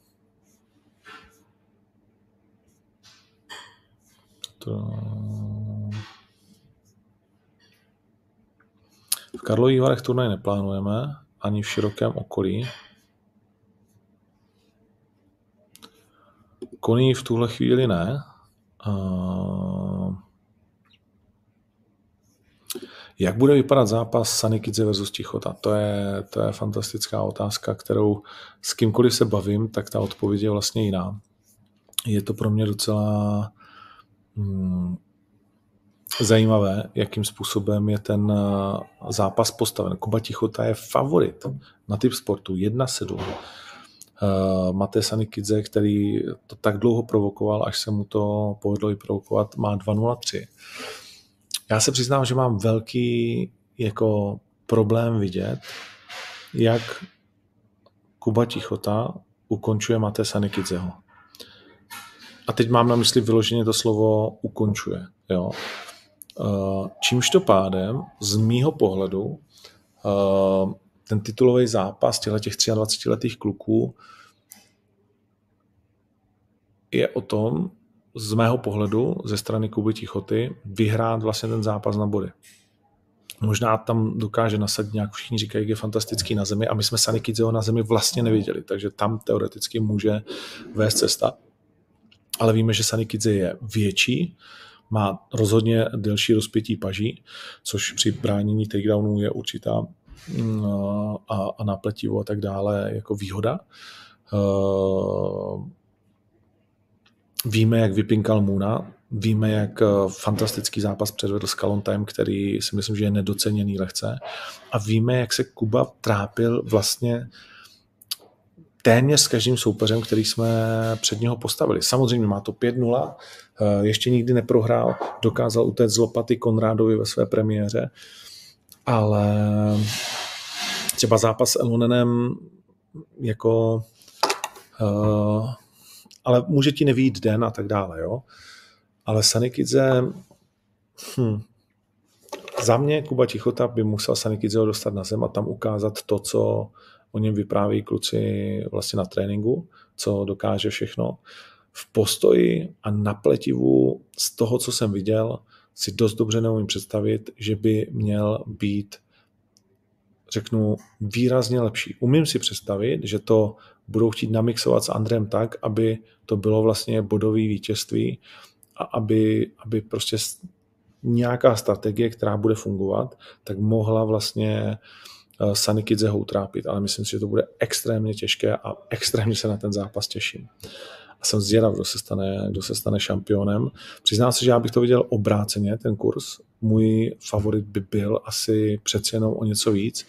V Karlových Varech turnaj neplánujeme, ani v širokém okolí. Koní v tuhle chvíli ne. Jak bude vypadat zápas Sanikidze versus Tichota? To je, to je fantastická otázka, kterou s kýmkoliv se bavím, tak ta odpověď je vlastně jiná. Je to pro mě docela hmm, zajímavé, jakým způsobem je ten eh, zápas postaven. Kuba Tichota je favorit na typ sportu 1-7. Uh, eh, Mate Sanikidze, který to tak dlouho provokoval, až se mu to povedlo i provokovat, má 2-0-3. Já se přiznám, že mám velký jako problém vidět, jak Kuba Tichota ukončuje Mate Sanikidzeho. A teď mám na mysli vyloženě to slovo ukončuje. Jo? Eh, čímž to pádem, z mýho pohledu, eh, ten titulový zápas těch 23-letých kluků je o tom, z mého pohledu, ze strany Kuby Tichoty, vyhrát vlastně ten zápas na body. Možná tam dokáže nasadit nějak, všichni říkají, že je fantastický na zemi a my jsme Sanikidzeho na zemi vlastně neviděli, takže tam teoreticky může vést cesta. Ale víme, že Sanikidze je větší, má rozhodně delší rozpětí paží, což při bránění takedownů je určitá mm, a, a nápletivo a tak dále jako výhoda. Uh, víme, jak vypinkal Muna, víme, jak uh, fantastický zápas předvedl s Kalontem, který si myslím, že je nedoceněný lehce a víme, jak se Kuba trápil vlastně téměř s každým soupeřem, který jsme před něho postavili. Samozřejmě má to 5-0, eh, ještě nikdy neprohrál, dokázal utéct z lopaty Konrádovi ve své premiéře, ale třeba zápas s Elonenem jako uh, ale může ti nevít den a tak dále, jo. Ale Sanikidze Hmm. Za mě Kuba Tichota by musel Sanikidzeho dostat na zem a tam ukázat to, co o něm vypráví kluci vlastně na tréninku, co dokáže všechno. V postoji a na pletivu z toho, co jsem viděl, si dost dobře neumím představit, že by měl být řeknu, výrazně lepší. Umím si představit, že to budou chtít namixovat s Andrem tak, aby to bylo vlastně bodové vítězství a aby, aby prostě nějaká strategie, která bude fungovat, tak mohla vlastně eh, Sunny Kidze ho utrápit, ale myslím si, že to bude extrémně těžké a extrémně se na ten zápas těším. A jsem zvědav, kdo se stane, kdo se stane šampionem. Přiznám se, že já bych to viděl obráceně, ten kurz. Můj favorit by byl asi přece jenom o něco víc.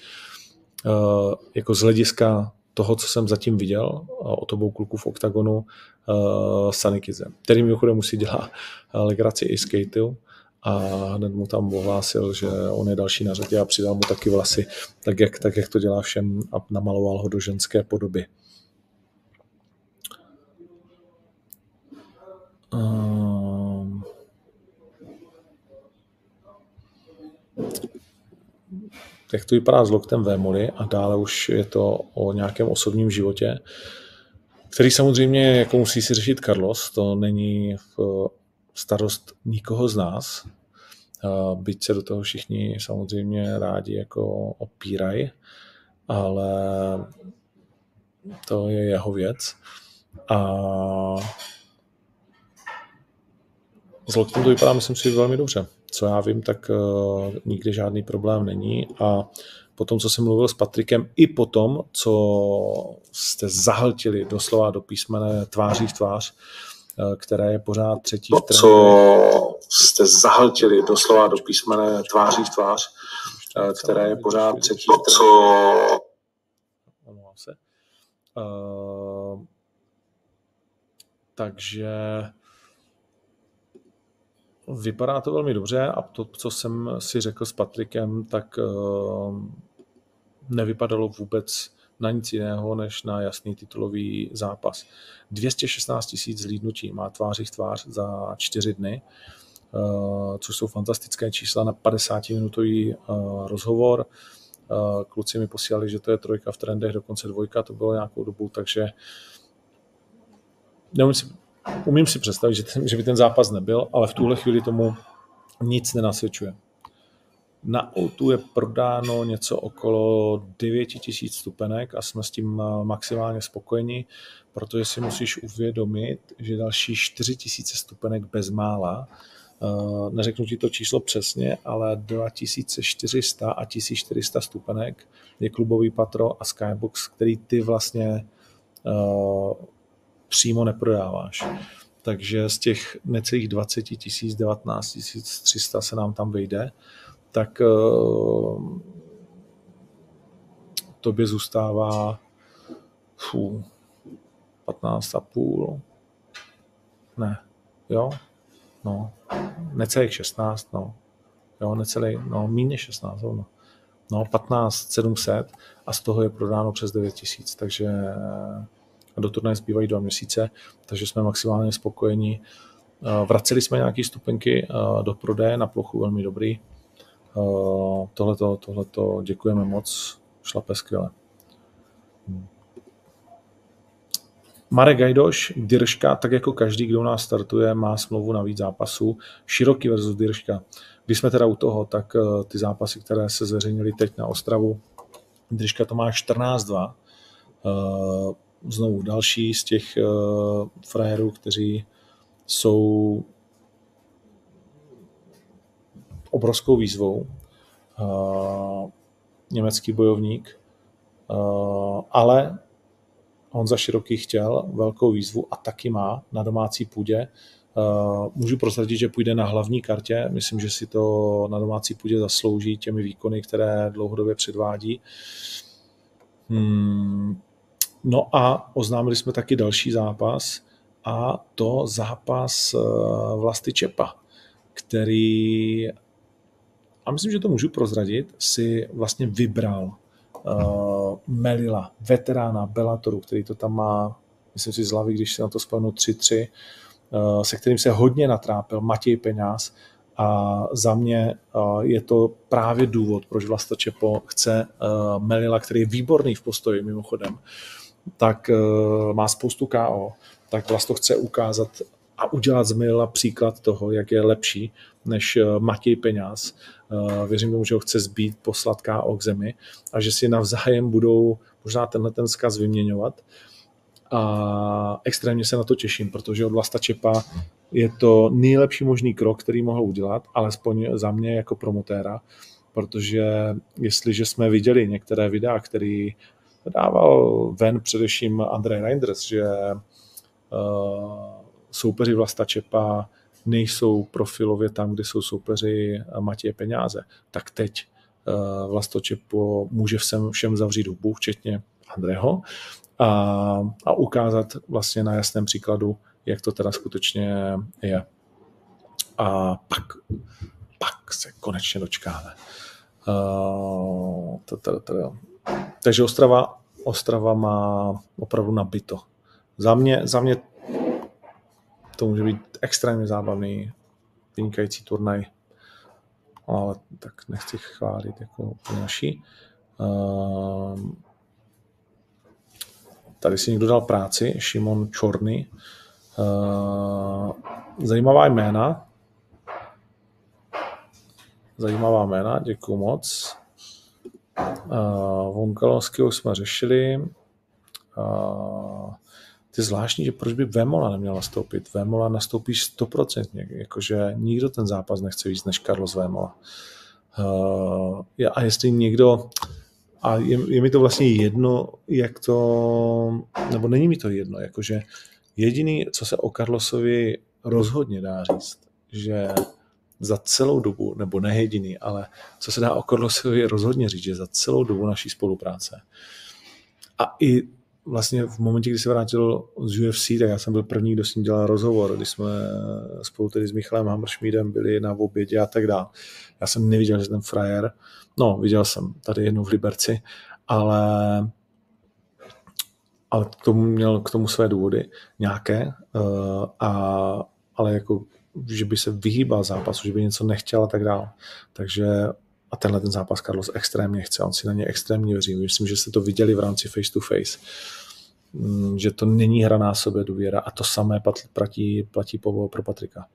Uh, jako z hlediska toho, co jsem zatím viděl o obou kluků v OKTAGONu, uh, Sunny Kidze, který mimochodem musí dělat legraci i skateu a hned mu tam ohlásil, že on je další na řadě a přidal mu taky vlasy, tak jak, tak jak to dělá všem a namaloval ho do ženské podoby. Um, jak to vypadá s loktem Vémoli a dále už je to o nějakém osobním životě, který samozřejmě jako musí si řešit Carlos, to není v starost nikoho z nás, byť se do toho všichni samozřejmě rádi jako opírají, ale to je jeho věc. A loktem to vypadá, myslím si, velmi dobře. Co já vím, tak uh, nikdy žádný problém není a po tom, co jsem mluvil s Patrikem, i po tom, co jste zahltili doslova do písmene tváří v tvář, uh, které je pořád třetí v Co jste zahltili doslova do písmene tváří v tvář, uh, které je pořád třetí v Co... se. Uh, takže Vypadá to velmi dobře a to, co jsem si řekl s Patrikem, tak uh, nevypadalo vůbec na nic jiného, než na jasný titulový zápas. 216 tisíc zlídnutí má tváří tvář za čtyři dny, uh, což jsou fantastické čísla na 50-minutový uh, rozhovor. Uh, kluci mi posílali, že to je trojka v trendech, dokonce dvojka, to bylo nějakou dobu, takže neumím si umím si představit, že, ten, že by ten zápas nebyl, ale v tuhle chvíli tomu nic nenasvědčuje. Na O2 je prodáno něco okolo 9000 stupenek a jsme s tím eh, maximálně spokojeni, protože si musíš uvědomit, že další 4000 stupenek bezmála, eh, neřeknu ti to číslo přesně, ale 2400 a 1400 stupenek je klubový patro a Skybox, který ty vlastně eh, přímo neprodáváš. Takže z těch necelých 20 tisíc, 19 300 se nám tam vejde, tak uh, tobě zůstává fů, 15,5, ne, jo, no, necelých 16, no, jo, necelý, no, méně 16, no, no, 15 700 a z toho je prodáno přes 9 tisíc, takže a do turnaje zbývají dva měsíce, takže jsme maximálně spokojení. Eh, vraceli jsme nějaké stupenky eh, do prodeje na plochu, velmi dobrý. Eh, tohleto, tohleto děkujeme moc, šlape skvěle. Hmm. Marek Gajdoš, Dyrška, tak jako každý, kdo u nás startuje, má smlouvu na víc zápasů. Široký versus Dyrška. Když jsme teda u toho, tak ty zápasy, které se zveřejnily teď na Ostravu, Dyrška to má 14-2 znovu další z těch frajerů, kteří jsou obrovskou výzvou. Uh, německý bojovník, uh, ale Honza Široký chtěl velkou výzvu a taky má na domácí půdě. Uh, můžu prozradit, že půjde na hlavní kartě. Myslím, že si to na domácí půdě zaslouží těmi výkony, které dlouhodobě předvádí. Hmm, No a oznámili jsme taky další zápas a to zápas Vlasty Čepa, který, a myslím, že to můžu prozradit, si vlastně vybral uh, Melila, veterána Bellatoru, který to tam má, myslím si z hlavy, když se na to spomenu 3-3, uh, se kterým se hodně natrápil Matěj Peňáz A za mě je to právě důvod, proč Vlasta Čepo chce Melila, který je výborný v postoji mimochodem, tak má spoustu KO, tak Vlasto chce ukázat a udělat z Melila příklad toho, jak je lepší než Matěj Peňáz. Věřím tomu, že ho chce zbít, poslat KO k zemi a že si navzájem budou možná tenhle ten zkaz vyměňovat. A extrémně se na to těším, protože od Vlasta Čepa je to nejlepší možný krok, který mohl udělat, alespoň za mě jako promotéra, protože jestliže jsme viděli některé videa, který dával ven především Andrej Reinders, že uh, soupeři Vlasta Čepa nejsou profilově tam, kde jsou soupeři Matěje Peňáze, tak teď uh, Vlasto Čepo může všem, všem zavřít hubu, včetně Andreho, a, a ukázat vlastně na jasném příkladu, jak to teda skutečně je. A pak, pak se konečně dočkáme. Uh, Takže Ostrava, Ostrava má opravdu nabito. Za mě, za mě to může být extrémně zábavný, vynikající turnaj, ale tak nechci chválit jako naší. Uh, tady si někdo dal práci, Šimon Čorny, Uh, zajímavá jména. Zajímavá jména, děkuji moc. Uh, Vonkalovského jsme řešili. Uh, ty zvláštní, že proč by Vemola neměl nastoupit. Vemola nastoupí 100%, jakože nikdo ten zápas nechce víc než Carlos Vemola. Uh, a jestli někdo, a je, je mi to vlastně jedno, jak to, nebo není mi to jedno, jakože Jediný, co se o Carlosovi rozhodně dá říct, že za celou dobu, nebo ne jediný, ale co se dá o Carlosovi rozhodně říct, že za celou dobu naší spolupráce a i vlastně v momentě, kdy se vrátil z UFC, tak já jsem byl první, kdo s ním dělal rozhovor, když jsme spolu tedy s Michalem Hammerschmiedem byli na obědě a tak dále. Já jsem neviděl, že ten frajer, no viděl jsem tady jednou v Liberci, ale ale k tomu měl k tomu své důvody nějaké, uh, a, ale jako, že by se vyhýbal zápasu, že by něco nechtěl a tak dále. Takže a tenhle ten zápas Carlos extrémně chce, on si na ně extrémně věří. Myslím, že jste to viděli v rámci face to face, že to není hra na sobě důvěra a to samé platí, platí pro Patrika.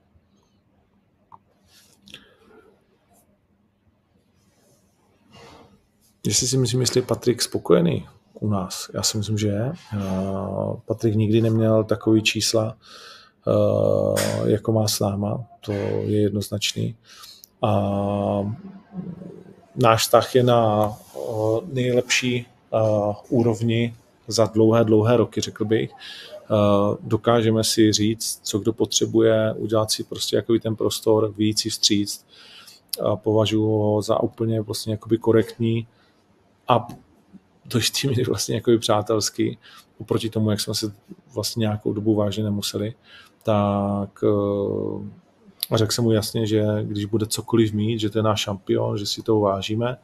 Jestli si myslím, jestli je Patrik spokojený u nás. Já si myslím, že je. Patrik nikdy neměl takový čísla, eh, jako má s náma, to je jednoznačný. A náš vztah je na eh, nejlepší eh, úrovni za dlouhé, dlouhé roky, řekl bych. Dokážeme si říct, co kdo potřebuje, udělat si prostě jakový ten prostor, víc si vstříct. Považuji ho za úplně vlastně jakoby korektní a do jistý míry vlastně jako přátelský, oproti tomu, jak jsme se vlastně nějakou dobu vážně nemuseli, tak a řekl jsem mu jasně, že když bude cokoliv mít, že to je náš šampion, že si to vážíme,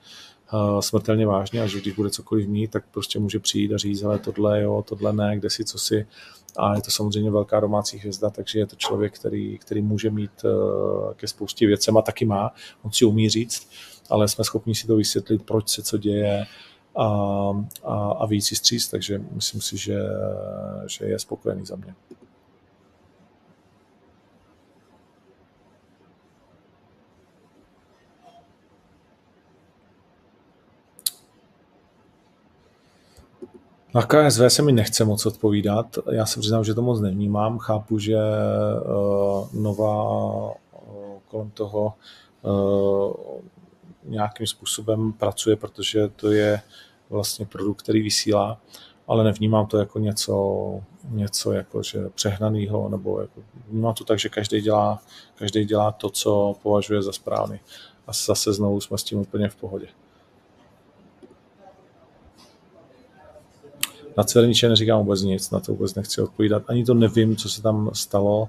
smrtelně vážně a že když bude cokoliv mít, tak prostě může přijít a říct, ale tohle jo, tohle ne, kde si, co si. A je to samozřejmě velká domácí hvězda, takže je to člověk, který, který může mít ke spoustě věcem a taky má, on si umí říct, ale jsme schopni si to vysvětlit, proč se co děje, a, a, a víc stříc, takže myslím si, že, že je spokojený za mě. Na KSV se mi nechce moc odpovídat. Já se přiznám, že to moc nevnímám. Chápu, že uh, nová uh, kolem toho uh, nějakým způsobem pracuje, protože to je vlastně produkt, který vysílá, ale nevnímám to jako něco, něco jako, že přehnaného, nebo jako, vnímám to tak, že každý dělá, každý dělá to, co považuje za správný. A zase znovu jsme s tím úplně v pohodě. Na Cverniče neříkám vůbec nic, na to vůbec nechci odpovídat. Ani to nevím, co se tam stalo,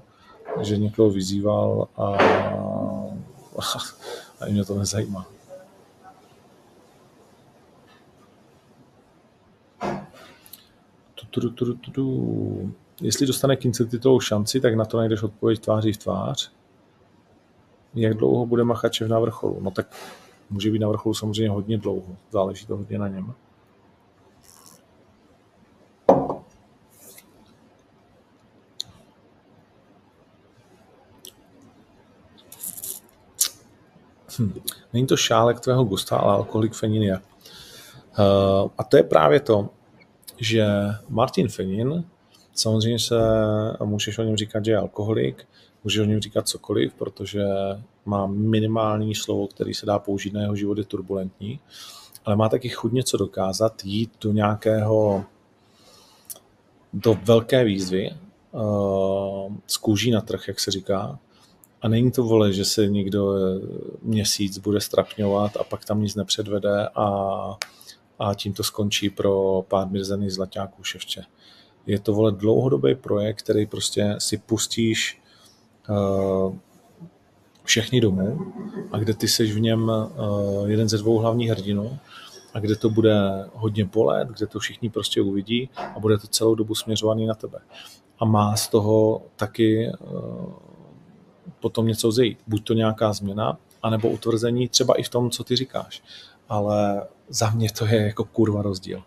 že někoho vyzýval a, a ani mě to nezajímá. tu, tu, tu, tu. Jestli dostane Kincel titulovou šanci, tak na to najdeš odpověď tváří v tvář. jak dlouho bude Machačev na vrcholu? No tak může být na vrcholu samozřejmě hodně dlouho, záleží to hodně na něm. Hm. Není to šálek tvého gusta, ale alkoholik Fenin je. Uh, a to je právě to, že Martin Fenin, samozřejmě se můžeš o něm říkat, že je alkoholik, můžeš o něm říkat cokoliv, protože má minimální slovo, který se dá použít na jeho život, je turbulentní, ale má taky chuť něco dokázat, jít do nějakého, do velké výzvy, uh, z kůží na trh, jak se říká, a není to vole, že se někdo eh, měsíc bude strapňovat a pak tam nic nepředvede a, a tím to skončí pro pár mirzených zlaťáků ševče. Je to vole dlouhodobý projekt, který prostě si pustíš uh, všechny domů a kde ty seš v něm uh, jeden ze dvou hlavních hrdinů a kde to bude hodně bolet, kde to všichni prostě uvidí a bude to celou dobu směřovaný na tebe. A má z toho taky uh, potom něco zejít. Buď to nějaká změna, anebo utvrzení třeba i v tom, co ty říkáš. Ale za mě to je jako kurva rozdíl.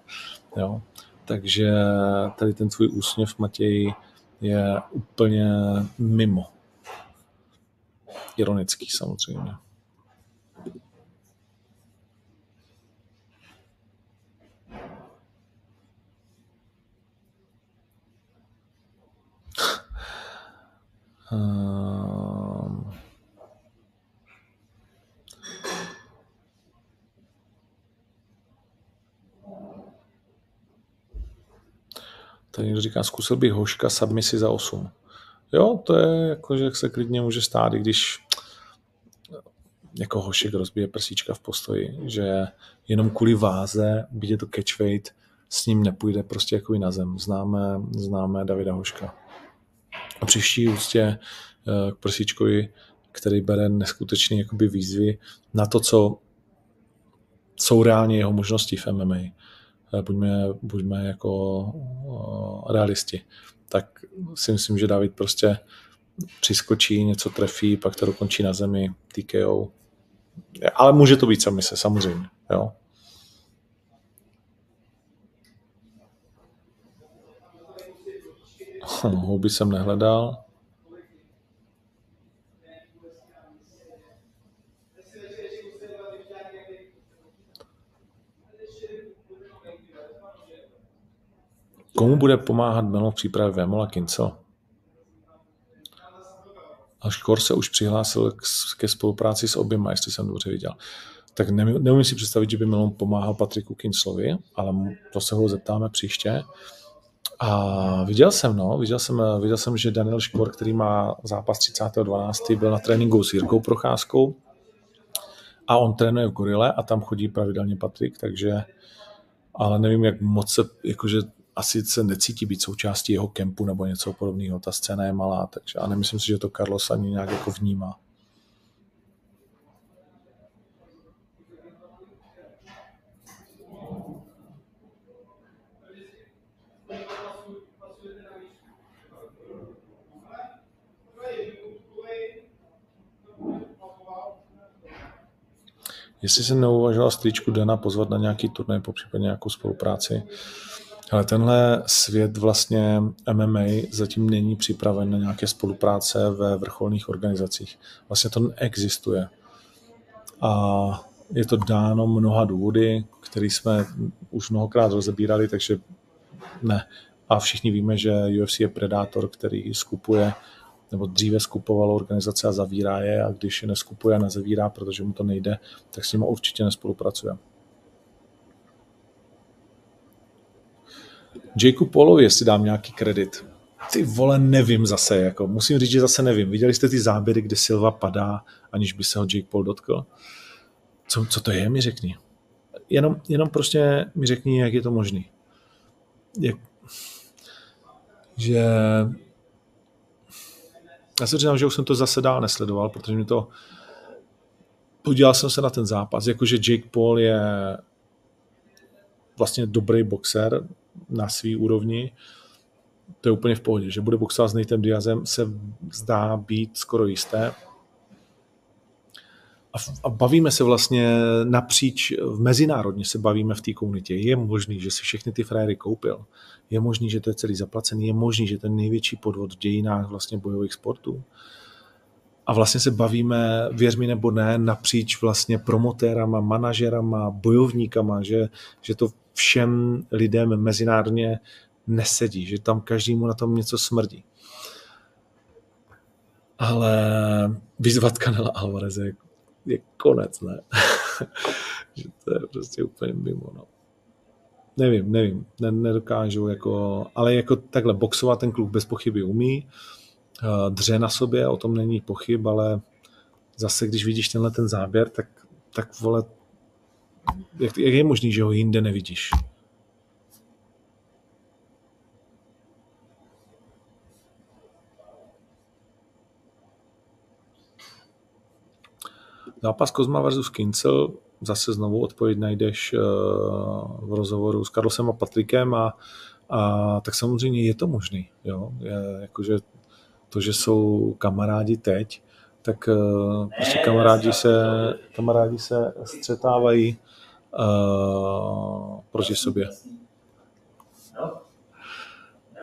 Jo? Takže tady ten tvůj úsměv, Matěj, je úplně mimo. Ironický samozřejmě. Um, tady někdo říká, zkusil bych hoška submisi za 8. Jo, to je jako, že se klidně může stát, i když jako hošek rozbije prsíčka v postoji, že jenom kvůli váze, byť to catchweight, s ním nepůjde prostě jako na zem. Známe, známe Davida Hoška. A při vší úctě eh, k prsíčkovi, který bere neskutečný jakoby výzvy na to, co jsou reálně jeho možnosti v MMA. Eh, buďme, buďme jako eh, realisti. Tak si myslím, že David prostě přiskočí, něco trefí, pak to dokončí na zemi, TKO. Ale může to být sami se, samozřejmě. Jo. Houby jsem nehledal. Komu bude pomáhat Melon v přípravě Vémola Kinco? A Škor se už přihlásil ke spolupráci s oběma, jestli jsem dobře viděl. Tak neumím si představit, že by Melon pomáhal Patriku Kinclovi, ale to se ho zeptáme příště. A viděl jsem, no, viděl jsem, viděl jsem, že Daniel Škor, který má zápas 30.12., byl na tréninku s Jirkou Procházkou a on trénuje v Gorile a tam chodí pravidelně Patrik, takže ale nevím, jak moc se, jakože asi se necítí být součástí jeho kempu nebo něco podobného. Ta scéna je malá, takže a nemyslím si, že to Carlos ani nějak jako vnímá. Jestli se neuvažoval strýčku Dana pozvat na nějaký turnaj, po případě nějakou spolupráci, ale tenhle svět vlastně MMA zatím není připraven na nějaké spolupráce ve vrcholných organizacích. Vlastně to neexistuje. A je to dáno mnoha důvody, které jsme už mnohokrát rozebírali, takže ne. A všichni víme, že UFC je predátor, který skupuje nebo dříve skupovalo organizace a zavírá je a když je neskupuje a nezavírá, protože mu to nejde, tak s ním určitě nespolupracuje. Jacob Paulovi, jestli dám nějaký kredit. Ty vole, nevím zase, jako musím říct, že zase nevím. Viděli jste ty záběry, kde Silva padá, aniž by se ho Jake Paul dotkl? Co, co to je, mi řekni. Jenom, jenom prostě mi řekni, jak je to možný. Jak, že já se říkám, že už jsem to zase dál nesledoval, protože mi to podíval jsem se na ten zápas, jakože Jake Paul je vlastně dobrý boxer na svý úrovni, to je úplně v pohodě, že bude boxovat s Nathan Diazem se zdá být skoro jisté. A bavíme se vlastně napříč, mezinárodně se bavíme v té komunitě. Je možný, že si všechny ty frajery koupil. Je možný, že to je celý zaplacený. Je možný, že ten největší podvod v dějinách vlastně bojových sportů. A vlastně se bavíme, věř mi nebo ne, napříč vlastně promotérama, manažerama, bojovníkama, že, že to všem lidem mezinárodně nesedí, že tam každému na tom něco smrdí. Ale vyzvat Kanela Alvareze je konec, ne? že to je prostě úplně mimo, no. Nevím, nevím, ne, nedokážu, jako, ale jako takhle boxovat ten kluk bez pochyby umí, eh, dře na sobě, o tom není pochyb, ale zase, když vidíš tenhle ten záběr, tak, tak vole, jak, jak je možný, že ho jinde nevidíš? Zápas Kozma versus Kincel, zase znovu odpověď najdeš eh, v rozhovoru s Karlosem a Patrikem a, a tak samozřejmě je to možný. Jo? Je, jakože to, že jsou kamarádi teď, tak uh, prostě kamarádi se, kamarádi se střetávají uh, proti sobě.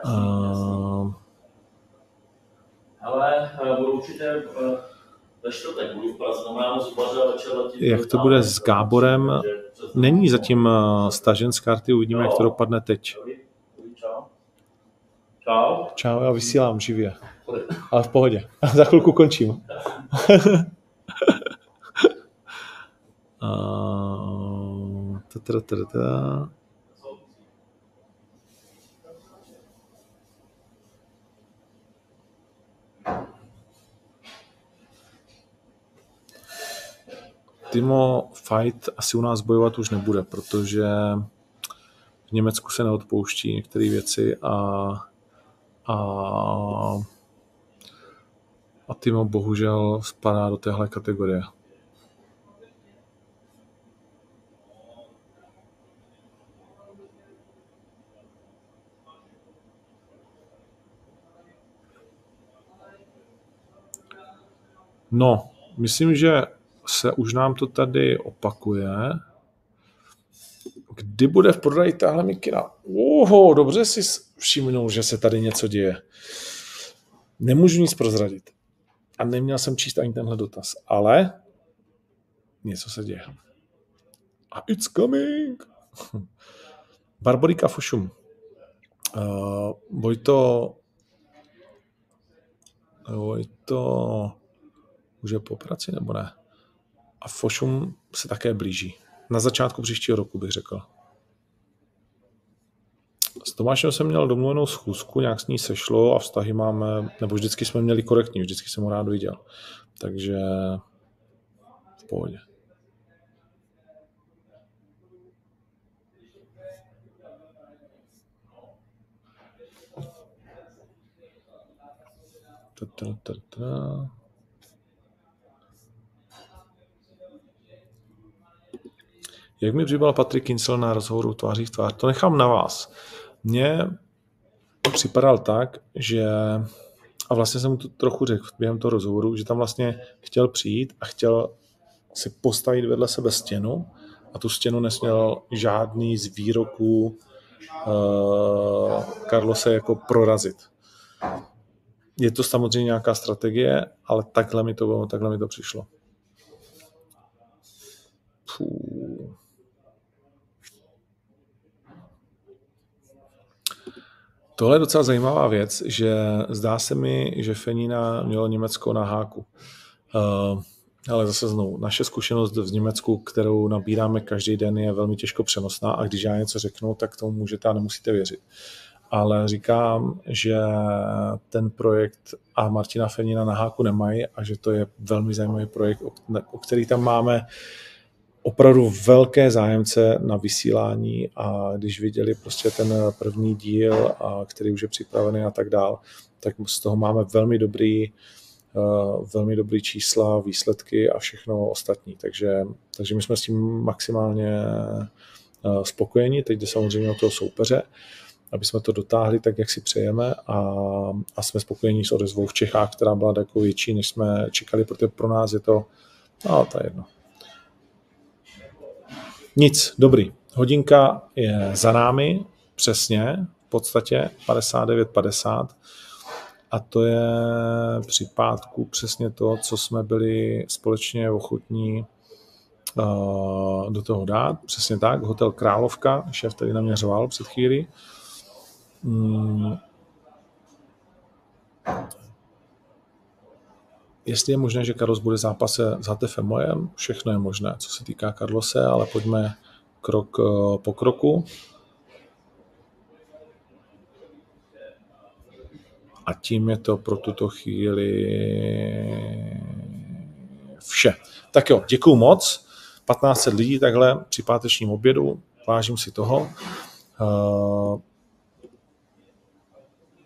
Uh, Ale budou určitě Jak to bude s Gáborem? Není zatím eh, stažen z karty, uvidíme, jak to dopadne teď. Čau. Čau. Já vysílám živě. Ale v pohodě. Za chvilku končím. uh, Timo Fight asi u nás bojovat už nebude, protože v Německu se neodpouští některé věci a, a, a Timo bohužel spadá do téhle kategorie. No, myslím, že se už nám to tady opakuje. Kdy bude v prodeji tahle mikina? Oho, dobře si všimnul, že se tady něco děje. Nemůžu nic prozradit. A neměl jsem číst ani tenhle dotaz. Ale něco se děje. A it's coming. Barborika Fušum. Uh, Vojto Vojto už je po práci nebo ne? A Fošum se také blíží. Na začátku příštího roku bych řekl. S Tomášem jsem měl domluvenou schůzku, nějak s ní sešlo a vztahy máme, nebo vždycky jsme měli korektní, vždycky jsem ho rád viděl. Takže v pohodě. Ta, ta, ta, ta. Jak mi přibal Patrik Kincel na rozhovoru tváří v tvář? To nechám na vás. Mně připadal tak, že a vlastně jsem mu to trochu řekl během toho rozhovoru, že tam vlastně chtěl přijít a chtěl si postavit vedle sebe stěnu a tu stěnu nesměl žádný z výroků uh, Karlose jako prorazit. Je to samozřejmě nějaká strategie, ale takhle mi to bylo, takhle mi to přišlo. Puh. Tohle je docela zajímavá věc, že zdá se mi, že Fenina mělo Německo na háku. Uh, ale zase znovu, naše zkušenost v Německu, kterou nabíráme každý den, je velmi těžko přenosná a když já něco řeknu, tak tomu můžete a nemusíte věřit. Ale říkám, že ten projekt a Martina Fenina na háku nemají a že to je velmi zajímavý projekt, o který tam máme opravdu velké zájemce na vysílání a když viděli prostě ten první díl, a který už je připravený a tak dál, tak z toho máme velmi dobrý, uh, velmi dobrý čísla, výsledky a všechno ostatní. Takže, takže my jsme s tím maximálně uh, spokojeni. Teď jde samozřejmě o toho soupeře, aby jsme to dotáhli tak, jak si přejeme a, a jsme spokojení s odezvou v Čechách, která byla daleko větší, než jsme čekali, protože pro nás je to No, je jedno. Nic, dobrý. Hodinka je za námi, přesně, v podstatě 59-50. A to je při pátku přesně to, co jsme byli společně ochotní uh, do toho dát. Přesně tak, hotel Královka, šéf tady naměřoval před chvíli. Mm. Jestli je možné, že Carlos bude zápase s Hatefem Mojem, všechno je možné, co se týká Carlose, ale pojďme krok uh, po kroku. A tím je to pro tuto chvíli vše. Tak jo, děkuju moc. 1500 lidí takhle při pátečním obědu, vážím si toho.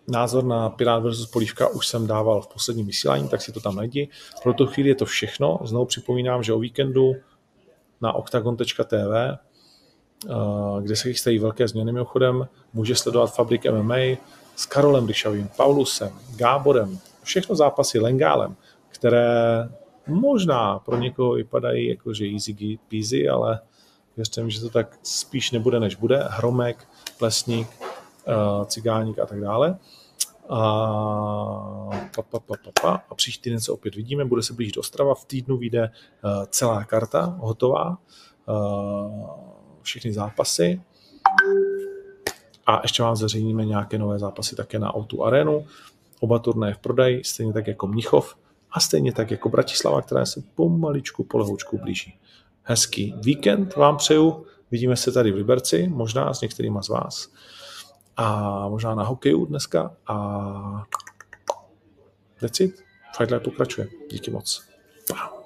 Názor na Pirát versus Polívka už jsem dával v posledním vysílání, tak si to tam najdi. Pro tu chvíli je to všechno. Znovu připomínám, že o víkendu na octagon.tv, kde se chystají velké změny mimochodem, může sledovat Fabrik MMA s Karolem Ryšavým, Paulusem, Gáborem, všechno zápasy Lengálem, které možná pro někoho vypadají jako, že easy peasy, ale věřte mi, že to tak spíš nebude, než bude. Hromek, Plesník, Cigáník a tak dále. A, pa, pa, pa, pa, pa. a příští týden se opět vidíme, bude se blížit Ostrava, v týdnu vyjde celá karta hotová, všechny zápasy a ještě vám zveřejníme nějaké nové zápasy také na Autu Arenu. Oba turnaje v prodeji, stejně tak jako Mnichov a stejně tak jako Bratislava, která se pomaličku, polehoučku blíží. Hezký víkend vám přeju, vidíme se tady v Liberci, možná s některýma z vás a možná na hokeju dneska a that's it. Fight Life pokračuje. Díky moc. Wow.